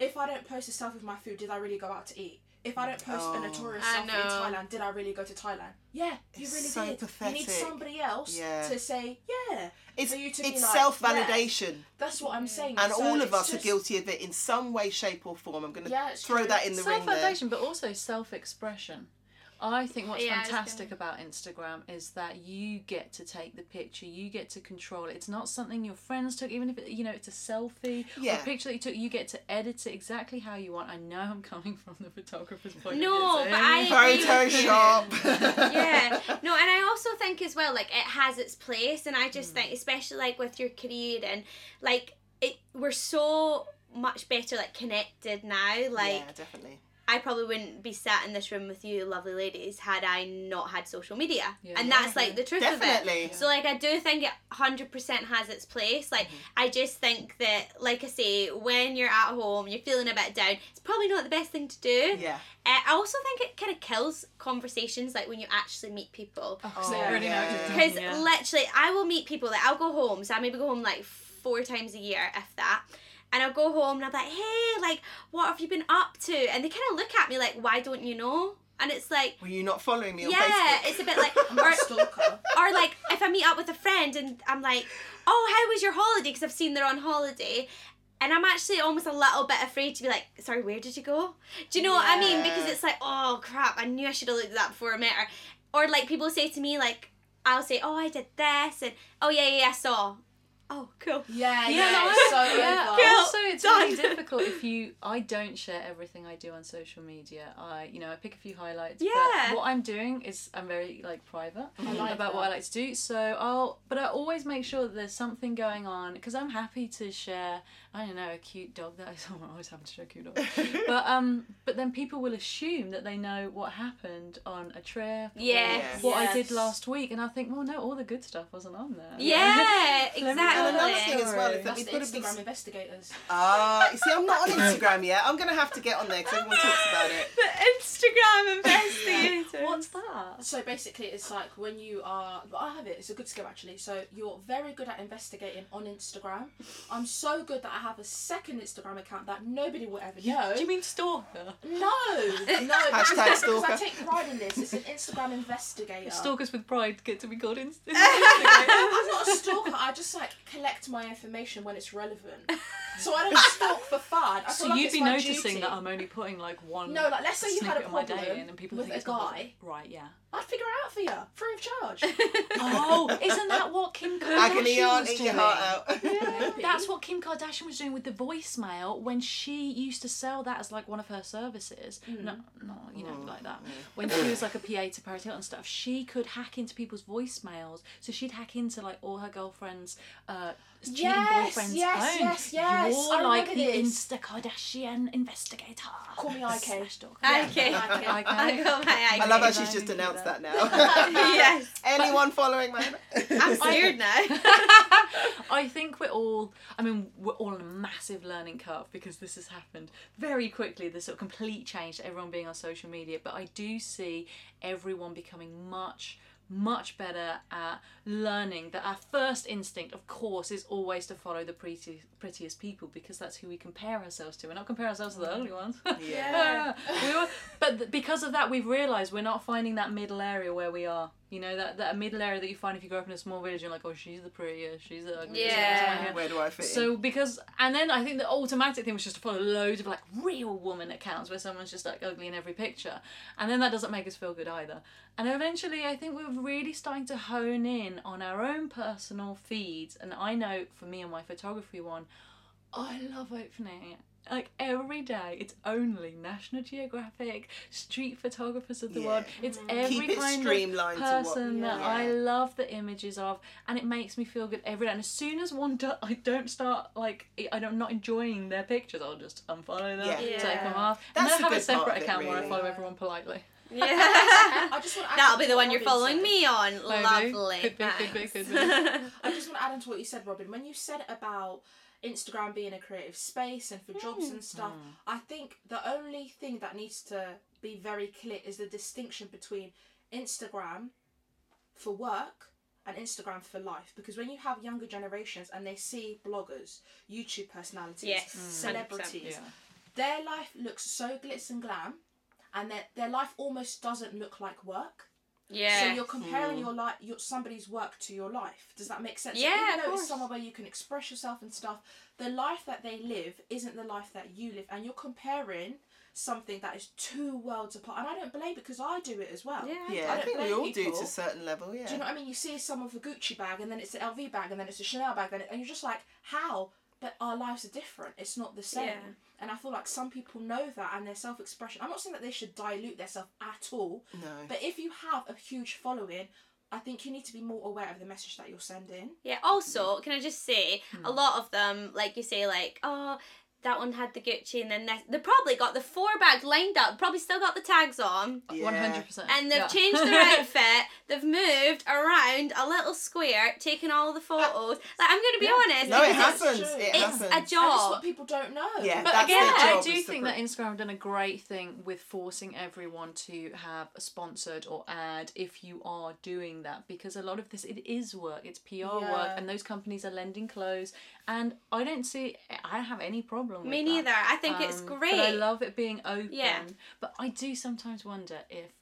if I don't post a selfie of my food, did I really go out to eat? If I don't post Oh. a notorious I selfie in. Thailand, did I really go to Thailand? Yeah, you It's really so did. You need somebody else Yeah. to say, yeah. It's for you to be it's like, self validation. That's what I'm saying. And So all of it's us are guilty of it in some way, shape, or form. I'm going to Yeah, throw true. that in the ring there. self-validation but also self-expression i think what's Yeah, fantastic gonna- about instagram is that you get to take the picture you get to control it it's not something your friends took even if it, you know it's a selfie or a picture that you took you get to edit it exactly how you want i know i'm coming from the photographer's point No, of view but I agree with you. Photoshop. yeah no and i also think as well like it has its place and i Mm. just think especially like with your career and like it we're so much better like connected now like yeah, definitely. I probably wouldn't be sat in this room with you lovely ladies had i not had social media Yeah. and that's like the truth of Definitely. it so like i do think it 100% has its place like i just think that like i say when you're at home you're feeling a bit down it's probably not the best thing to do Yeah. uh, I also think it kind of kills conversations like when you actually meet people. Oh, 'cause Oh, already know yeah. what you've done, Because yeah. literally, I will meet people that I'll go home, so I maybe go home like four times a year, if that. And I'll go home and I'll be like, hey, like, what have you been up to? And they kind of look at me like, why don't you know? And it's like, Were you not following me on yeah, it's a bit like, I'm or, a stalker. or like if I meet up with a friend and I'm like, oh, how was your holiday? Because I've seen they're on holiday. And I'm actually almost a little bit afraid to be like, sorry, where did you go? Do you know what I mean? Because it's like, oh crap, I knew I should have looked at that before I met her. Or like people say to me, like, I'll say, oh, I did this, and oh, yeah, yeah, yeah, I saw. Oh, cool. Yeah, yeah, Yeah, no, it's so yeah. Cool. Also, it's Done. really difficult if you. I don't share everything I do on social media. I, you know, I pick a few highlights. Yeah. But what I'm doing is I'm very like private I like about that. what I like to do. So I'll, but I always make sure that there's something going on because I'm happy to share. I don't know a cute dog that I I'm always happy to share a cute dog. but um, but then people will assume that they know what happened on a trip. or Yes. What I did last week, and I think, well, no, all the good stuff wasn't on there. Yeah, exactly. me And another thing as well is that That's we've the got to be. Instagram investigators. Ah, you see, I'm not on Instagram yet. I'm going to have to get on there because everyone talks about it. The Instagram investigator. What's that? So basically, it's like when you are. well, I have it. It's a good skill actually. So you're very good at investigating on Instagram. I'm so good that I have a second Instagram account that nobody will ever know. Do you mean stalker? No, no. Hashtag because, because I take pride in this. It's an Instagram investigator. Stalkers with pride get to be called inst- I'm not a stalker. I just like collect my information when it's relevant. So I don't stalk for fun. I So like you'd be noticing duty. that I'm only putting like one. No, like, let's say you had a snippet problem day in, and people with think a guy. Right? Yeah. I'd figure it out for you, free of charge. Oh, isn't that what Kim Kardashian Agony aunt, was eat doing? your heart out. Maybe. That's what Kim Kardashian was doing with the voicemail when she used to sell that as like one of her services. No, no, you know, like that. When she was like a PA to Paris Hilton and stuff, she could hack into people's voicemails. So she'd hack into like all her girlfriends' uh, cheating Yes, boyfriends' yes, phones. yes, yes, You're I like remember the this. Insta Kardashian investigator. Call me IK. Slash stalker. Okay. Okay. I got my I love how she's just announced that. that now. yes. Anyone following my? I'm scared now. I think we're all, I mean, we're all on a massive learning curve because this has happened very quickly. The sort of complete change to everyone being on social media. But I do see everyone becoming much, much better at learning that our first instinct, of course, is always to follow the pretty, prettiest people because that's who we compare ourselves to. We're not comparing ourselves to the ugly ones. Yeah. we were, but th- because of that, we've realised we're not finding that middle area where we are. You know that that middle area that you find if you grow up in a small village. You're like, oh, she's the prettiest, she's the ugliest. Yeah. Where do I fit? So because and then I think the automatic thing was just to follow loads of like real woman accounts where someone's just like ugly in every picture, and then that doesn't make us feel good either. And eventually, I think we're really starting to hone in on our own personal feeds. And I know for me and my photography one, I love opening it. Like every day, it's only National Geographic, street photographers of the Yeah. world. It's mm. every Keep it kind streamlined of to what- person that Yeah. I love the images of, and it makes me feel good every day. And as soon as one do- I don't start like I don't not enjoying their pictures, I'll just unfollow them, Yeah. take them off, That's and then the have a good separate of it, account where I follow everyone politely. Yeah. I just want to That'll be the what one you're following said. me on. Maybe. Lovely. Could be, could be, could be. I just want to add on to what you said, Robyn. When you said about Instagram being a creative space and for jobs and hmm. stuff, hmm. I think the only thing that needs to be very clear is the distinction between Instagram for work and Instagram for life. Because when you have younger generations and they see bloggers, YouTube personalities, Yes, hmm. celebrities, Yeah. their life looks so glitz and glam, and their their life almost doesn't look like work. Yeah. So you're comparing mm. your life, your somebody's work to your life. Does that make sense? So Yeah, even of though course. it's somewhere where you can express yourself and stuff, the life that they live isn't the life that you live, and you're comparing something that is two worlds apart. And I don't blame it because I do it as well. Yeah. yeah, I I, think we blame all do to a certain level. Yeah. Do you know what I mean? You see someone with a Gucci bag, and then it's an LV bag, and then it's a Chanel bag, then it, and you're just like, how? But our lives are different. It's not the same. Yeah. And I feel like some people know that, and their self-expression. I'm not saying that they should dilute their self at all. no. But if you have a huge following, I think you need to be more aware of the message that you're sending. Yeah. Also, can I just say, Hmm. a lot of them, like you say, like, oh, that one had the Gucci, and then that, they probably got the four bags lined up, probably still got the tags on, Yeah. One hundred percent. and they've changed their outfit. They've moved around a little square, taken all the photos. Like, I'm gonna be Yeah. honest, No, it it's, has- happens. It it's happens. a And it's job. what people don't know. Yeah. But again, I do think that Instagram have done a great thing with forcing everyone to have a sponsored or ad if you are doing that because a lot of this it is work, it's PR work, and those companies are lending clothes, and I don't see, I don't have any problem with Me that. neither. I think it's Um, great. But I love it being open. Yeah. But I do sometimes wonder if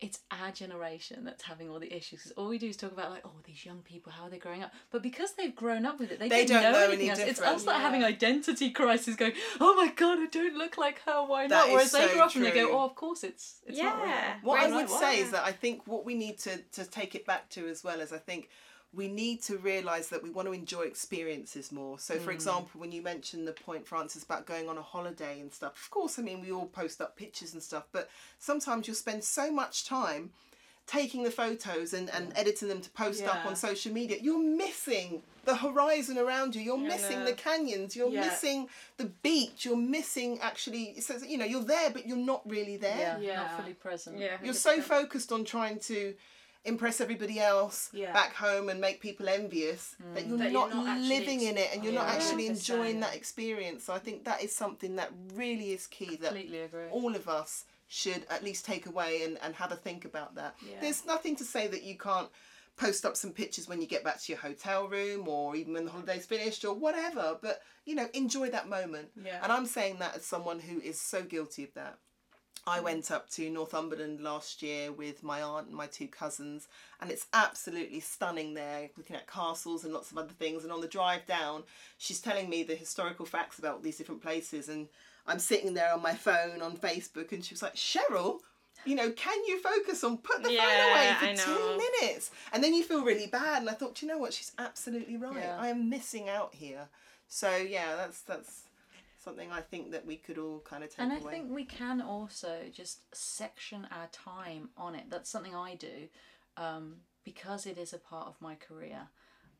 it's our generation that's having all the issues. 'Cause all we do is talk about like, oh, these young people, how are they growing up? But because they've grown up with it, they, They don't, don't know, know anything any else. It's different. us that are having identity crisis, going, oh my god, I don't look like her. Why That not? is Whereas they grow grew up and they go, oh, of course it's it's not real. Yeah. What Whereas, I would like, say what- is that I think what we need to, to take it back to as well is I think we need to realise that we want to enjoy experiences more. So, Mm. for example, when you mentioned the point, Frances, about going on a holiday and stuff, of course, I mean, we all post up pictures and stuff, but sometimes you'll spend so much time taking the photos and, and editing them to post up on social media. You're missing the horizon around you. You're I missing know. the canyons. You're Yeah. missing the beach. You're missing actually, so, you know, you're there, but you're not really there Yeah, Yeah. not fully present. Yeah. you're so focused on trying to impress everybody else Yeah. back home and make people envious that mm. you're, That you're not, not actually living in it and you're not actually enjoying that experience. So I think that is something that really is key that Completely agree. all of us should at least take away and, and have a think about that. Yeah. There's nothing to say that you can't post up some pictures when you get back to your hotel room or even when the holiday's finished or whatever, but you know, enjoy that moment. Yeah. And I'm saying that as someone who is so guilty of that. I hmm. went up to Northumberland last year with my aunt and my two cousins, and it's absolutely stunning there, looking at castles and lots of other things. And on the drive down, she's telling me the historical facts about these different places, and I'm sitting there on my phone on Facebook, and she was like, Cheryl, you know, can you focus on put the Yeah, phone away for two minutes? And then you feel really bad, and I thought, "Do you know what? She's absolutely right. Yeah. I am missing out here. So yeah, that's that's something I think that we could all kind of take and I away. think we can also just section our time on it. That's something I do um, because it is a part of my career.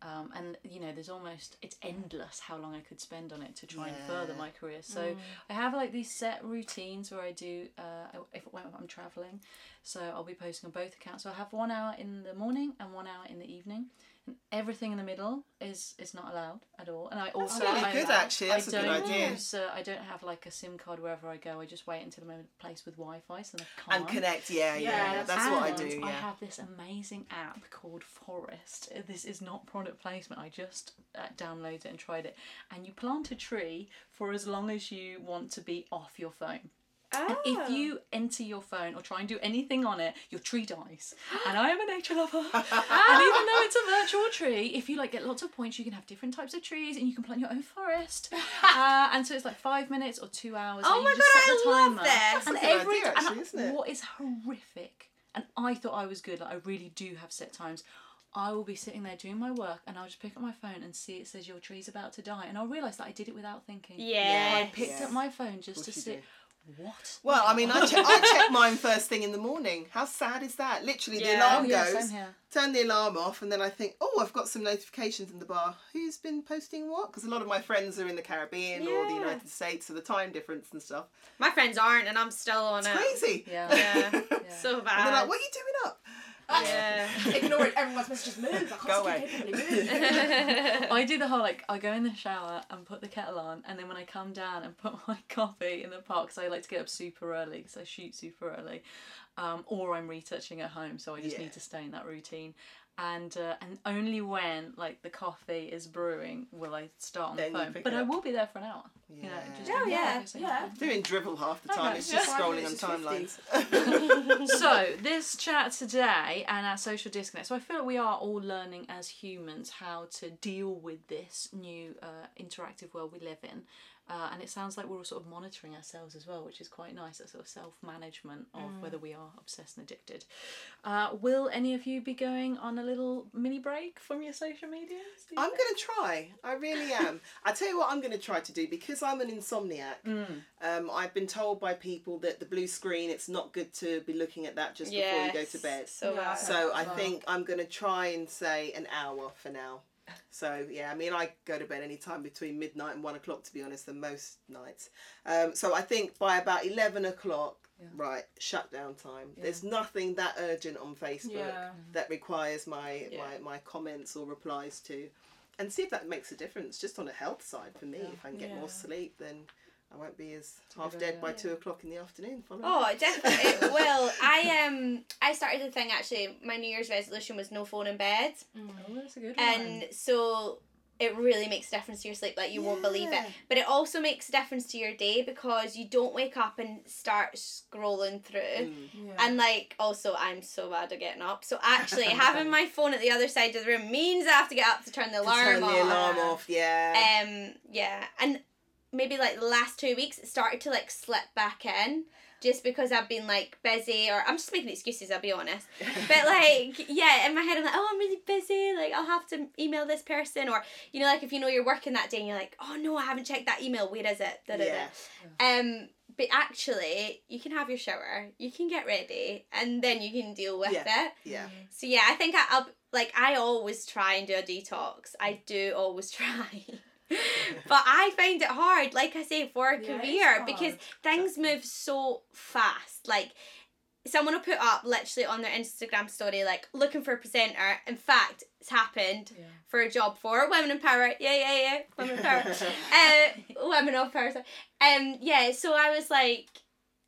Um, and you know, there's almost it's endless how long I could spend on it to try and further my career. So I have like these set routines where I do uh, if when I'm traveling. So I'll be posting on both accounts. So I have one hour in the morning and one hour in the evening. And everything in the middle is is not allowed at all. And I also really I, good, actually. That's a I good don't idea. Use, uh, I don't have like a SIM card wherever I go. I just wait until I'm in a place with Wi-Fi, so I can't. And connect, yeah, yeah. Yeah, that's what I And do, I have this amazing app called Forest. This is not product placement. I just uh, downloaded it and tried it. And you plant a tree for as long as you want to be off your phone. And Oh. if you enter your phone or try and do anything on it, your tree dies. And I am a nature lover. and even though it's a virtual tree, if you like get lots of points, you can have different types of trees and you can plant your own forest. uh, and so it's like five minutes or two hours. Oh and my you just God, set the I love this. And That's every idea, and actually, isn't it? what is horrific, and I thought I was good. Like I really do have set times. I will be sitting there doing my work, and I'll just pick up my phone and see it says your tree's about to die, and I'll realise that I did it without thinking. Yeah. I picked Yeah. up my phone just to see. What? Well, I mean, I check, I check mine first thing in the morning. How sad is that? Literally, the Yeah. alarm Oh, yeah, goes, same here. turn the alarm off, and then I think, oh, I've got some notifications in the bar. Who's been posting what? Because a lot of my friends are in the Caribbean or the Yeah. United States, so the time difference and stuff. My friends aren't, and I'm still on It's it. crazy. Yeah. Yeah. Yeah. So And bad. they're like, what are you doing up? Yeah. Ignoring everyone's messages. Move. I can't Go away. Move. I do the whole like I go in the shower and put the kettle on, and then when I come down and put my coffee in the pot because I like to get up super early because I shoot super early, um, or I'm retouching at home, so I just Yeah. need to stay in that routine. And uh, and only when like the coffee is brewing will I start on Then the phone. pick But it I up. will be there for an hour. You know, Yeah. just Oh, yeah, focusing yeah. Doing dribble half the time. Okay. It's just Yeah. scrolling on minutes timelines. so this chat today and our social disconnect so i feel like we are all learning as humans how to deal with this new uh, interactive world we live in uh, and it sounds like we're all sort of monitoring ourselves as well which is quite nice that sort of self-management of whether we are obsessed and addicted uh, will any of you be going on a little mini break from your social media I'm going to try. I really am. I tell you what, I'm going to try to do because I'm an insomniac. Mm. Um, I've been told by people that the blue screen, it's not good to be looking at that just before you go to bed. So Yeah. So I think I'm going to try and say an hour for now. So yeah, I mean I go to bed any time between midnight and one o'clock to be honest, than most nights. Um, so I think by about eleven o'clock, right, shutdown time. There's nothing that urgent on Facebook Yeah. that requires my, Yeah. my my comments or replies to, and see if that makes a difference just on a health side for me. If I can get Yeah. more sleep, then I won't be as half dead idea. by two o'clock in the afternoon. following Oh, it definitely it will. I um I started the thing actually. My New Year's resolution was no phone in bed, oh that's a good one and so it really makes a difference to your sleep. Like you won't believe it. But it also makes a difference to your day because you don't wake up and start scrolling through. Mm. Yeah. And like also I'm so bad at getting up. So actually having my phone at the other side of the room means I have to get up to turn the To alarm turn off. the alarm off, yeah. Um yeah. And maybe like the last two weeks it started to like slip back in. Just because I've been like busy, or I'm just making excuses. I'll be honest, but like, yeah, in my head I'm like, oh, I'm really busy. Like, I'll have to email this person, or you know, like if you know you're working that day and you're like, oh no, I haven't checked that email. Where is it? Da, da, da. Yeah. Um, but actually, you can have your shower, you can get ready, and then you can deal with Yeah. it. yeah. So yeah, I think I, I'll like I always try and do a detox. I do always try. but I find it hard, like I say, for a Yeah, career because things move so fast. Like someone will put up literally on their Instagram story, like looking for a presenter. In fact, it's happened Yeah. for a job for women in power. Yeah, yeah, yeah, women in power. uh, women of power. Sorry. Um, yeah. So I was like,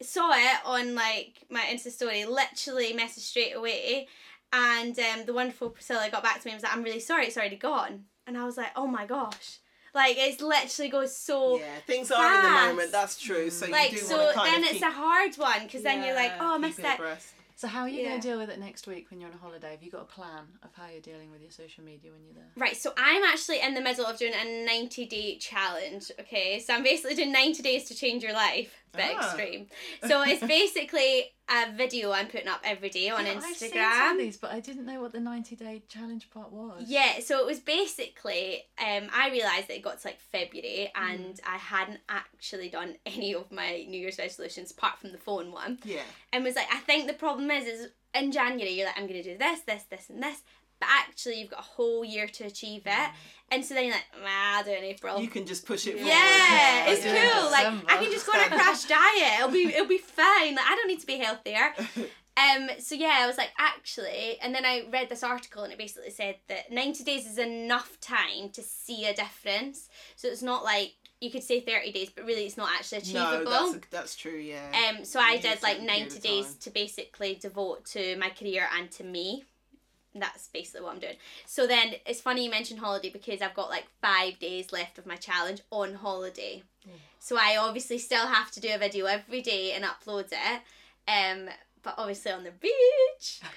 saw it on like my Insta story. Literally messaged straight away, and um, the wonderful Priscilla got back to me and was like, "I'm really sorry, it's already gone." And I was like, "Oh my gosh." Like it's literally goes so yeah, things are in the moment. That's true. So you mm. like do so want to kind of Like so then of it's keep, a hard one because then you're like oh I keep missed it that. So how are you Yeah. going to deal with it next week when you're on a holiday? Have you got a plan of how you're dealing with your social media when you're there? Right, so I'm actually in the middle of doing a 90 day challenge, okay? So I'm basically doing 90 days to change your life, bit Ah. extreme. So it's basically a video I'm putting up every day on Yeah, I've seen these, but I didn't know what the 90 day challenge part was. Yeah, so it was basically, um, I realised that it got to like February and I hadn't actually done any of my New Year's resolutions apart from the phone one. Yeah. and was like, I think the problem is, is in January you're like, I'm gonna do this, this, this, and this, but actually you've got a whole year to achieve it, and so then you're like, nah, I'll do it in April. You can just push it forward. yeah, it's Yeah. cool. Like I can just go on a crash diet. It'll be it'll be fine. Like I don't need to be healthier. Um, so yeah, I was like, actually, and then I read this article and it basically said that 90 days is enough time to see a difference. So it's not like you could say 30 days, but really it's not actually achievable. No, that's, that's true, yeah. um, so I You need a did like 90 days to basically devote to my career and to me. That's basically what I'm doing. So then it's funny you mentioned holiday because I've got like five days left of my challenge on holiday. Mm. So I obviously still have to do a video every day and upload it. Um, but obviously on the beach.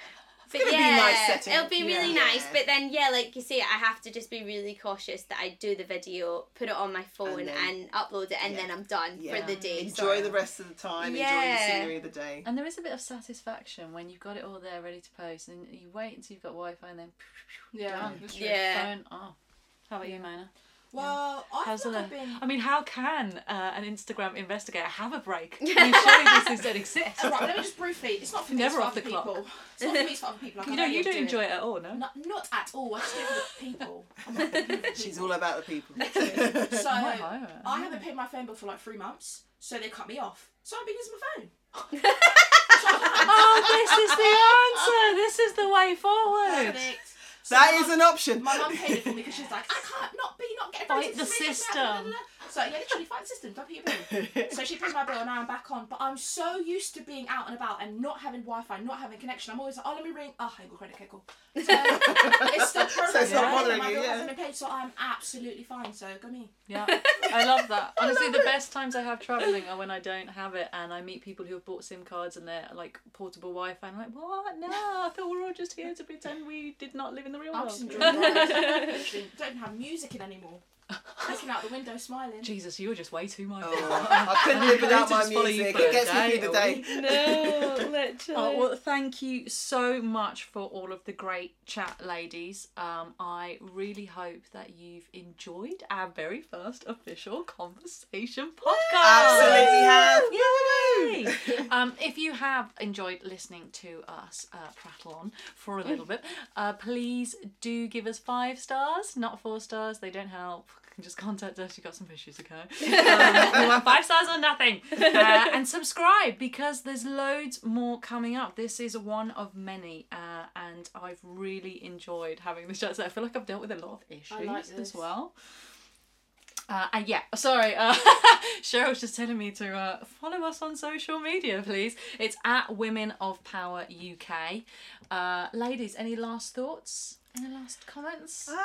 But gonna be yeah, nice setting. it'll be really Yeah. nice. But then yeah, like you say, I have to just be really cautious that I do the video, put it on my phone, and, then- upload it, and yeah. then I'm done Yeah. for the day. Enjoy the rest of the time, enjoy the scenery of the day. And there is a bit of satisfaction when you've got it all there ready to post, and you wait until you've got Wi-Fi, and then Yeah. done. that's Your true. Yeah. Phone off. How about you, Monah? Well, I How's feel like I've been. I mean, how can uh, an Instagram investigator have a break? I mean, surely these things don't exist. Right, let me just briefly. It's not for me. Never it's for off other the clock. people. It's not for me. It's for other people. Like, You know, know you don't do enjoy it at all, no? Not, not at all. I just do it for the people. I'm not doing it for the She's all about the people. So I might hire her. I haven't paid my phone bill for like three months, so they cut me off. So I've been using my phone. Oh, this is the answer. This is the way forward. Perfect. So that my mum- an option. My mum paid it for me because she's like, I can't not be not getting Fight paid the for So yeah, literally fight the system. Don't pay your bill. So she paid my bill and now I'm back on. But I'm so used to being out and about and not having Wi-Fi, not having connection. I'm always like, oh, let me ring. Oh, I ain't got credit. Okay, cool. So it's still progress. So it's not yeah, bothering my you, bill yeah. hasn't been paid, so I'm absolutely fine. So go me. Yeah, I love that. Honestly, the best times I have traveling are when I don't have it and I meet people who have bought SIM cards and they're like portable Wi-Fi. And I'm like, what? No, I thought we were all just here to pretend we did not live in the real I'm world. just enjoying life. Literally, don't have music in anymore. Looking out the window, smiling. Jesus, you were just way too mindful. Oh, I couldn't live without my Just music. It gets me through the day. no, literally. Oh, well, thank you so much for all of the great chat, ladies. Um, I really hope that you've enjoyed our very first official conversation podcast. Absolutely have. Yay! um, if you have enjoyed listening to us uh, prattle on for a little bit, uh, please do give us five stars, not four stars. They don't help. Can Just contact us. You've got some issues, okay? Um, we want five stars or nothing. Uh, and subscribe because there's loads more coming up. This is one of many, uh, and I've really enjoyed having this chat. So I feel like I've dealt with a lot of issues like as well. Uh, and yeah, sorry. Uh, Cheryl's just telling me to uh, follow us on social media, please. It's at Women of Power UK. Uh, ladies, any last thoughts? Any last comments? Um,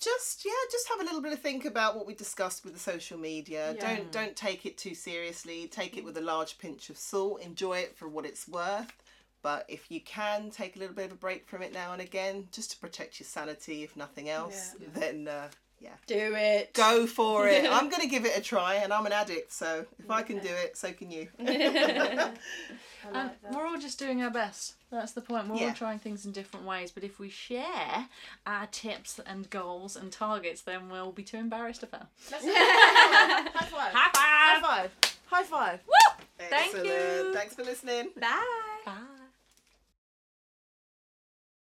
just yeah, just have a little bit of think about what we discussed with the social media. Yeah. Don't don't take it too seriously. Take it with a large pinch of salt. Enjoy it for what it's worth. But if you can take a little bit of a break from it now and again, just to protect your sanity, if nothing else, Yeah. then uh, yeah, Do it. go for it. I'm gonna give it a try, and I'm an addict, so if I can do it, so can you. I And that. we're all just doing our best. That's the point. We're all trying things in different ways. But if we share our tips and goals and targets, then we'll be too embarrassed to fail. Let's high five. High High five! five. High five. Thank Excellent. you. Thanks for listening. Bye.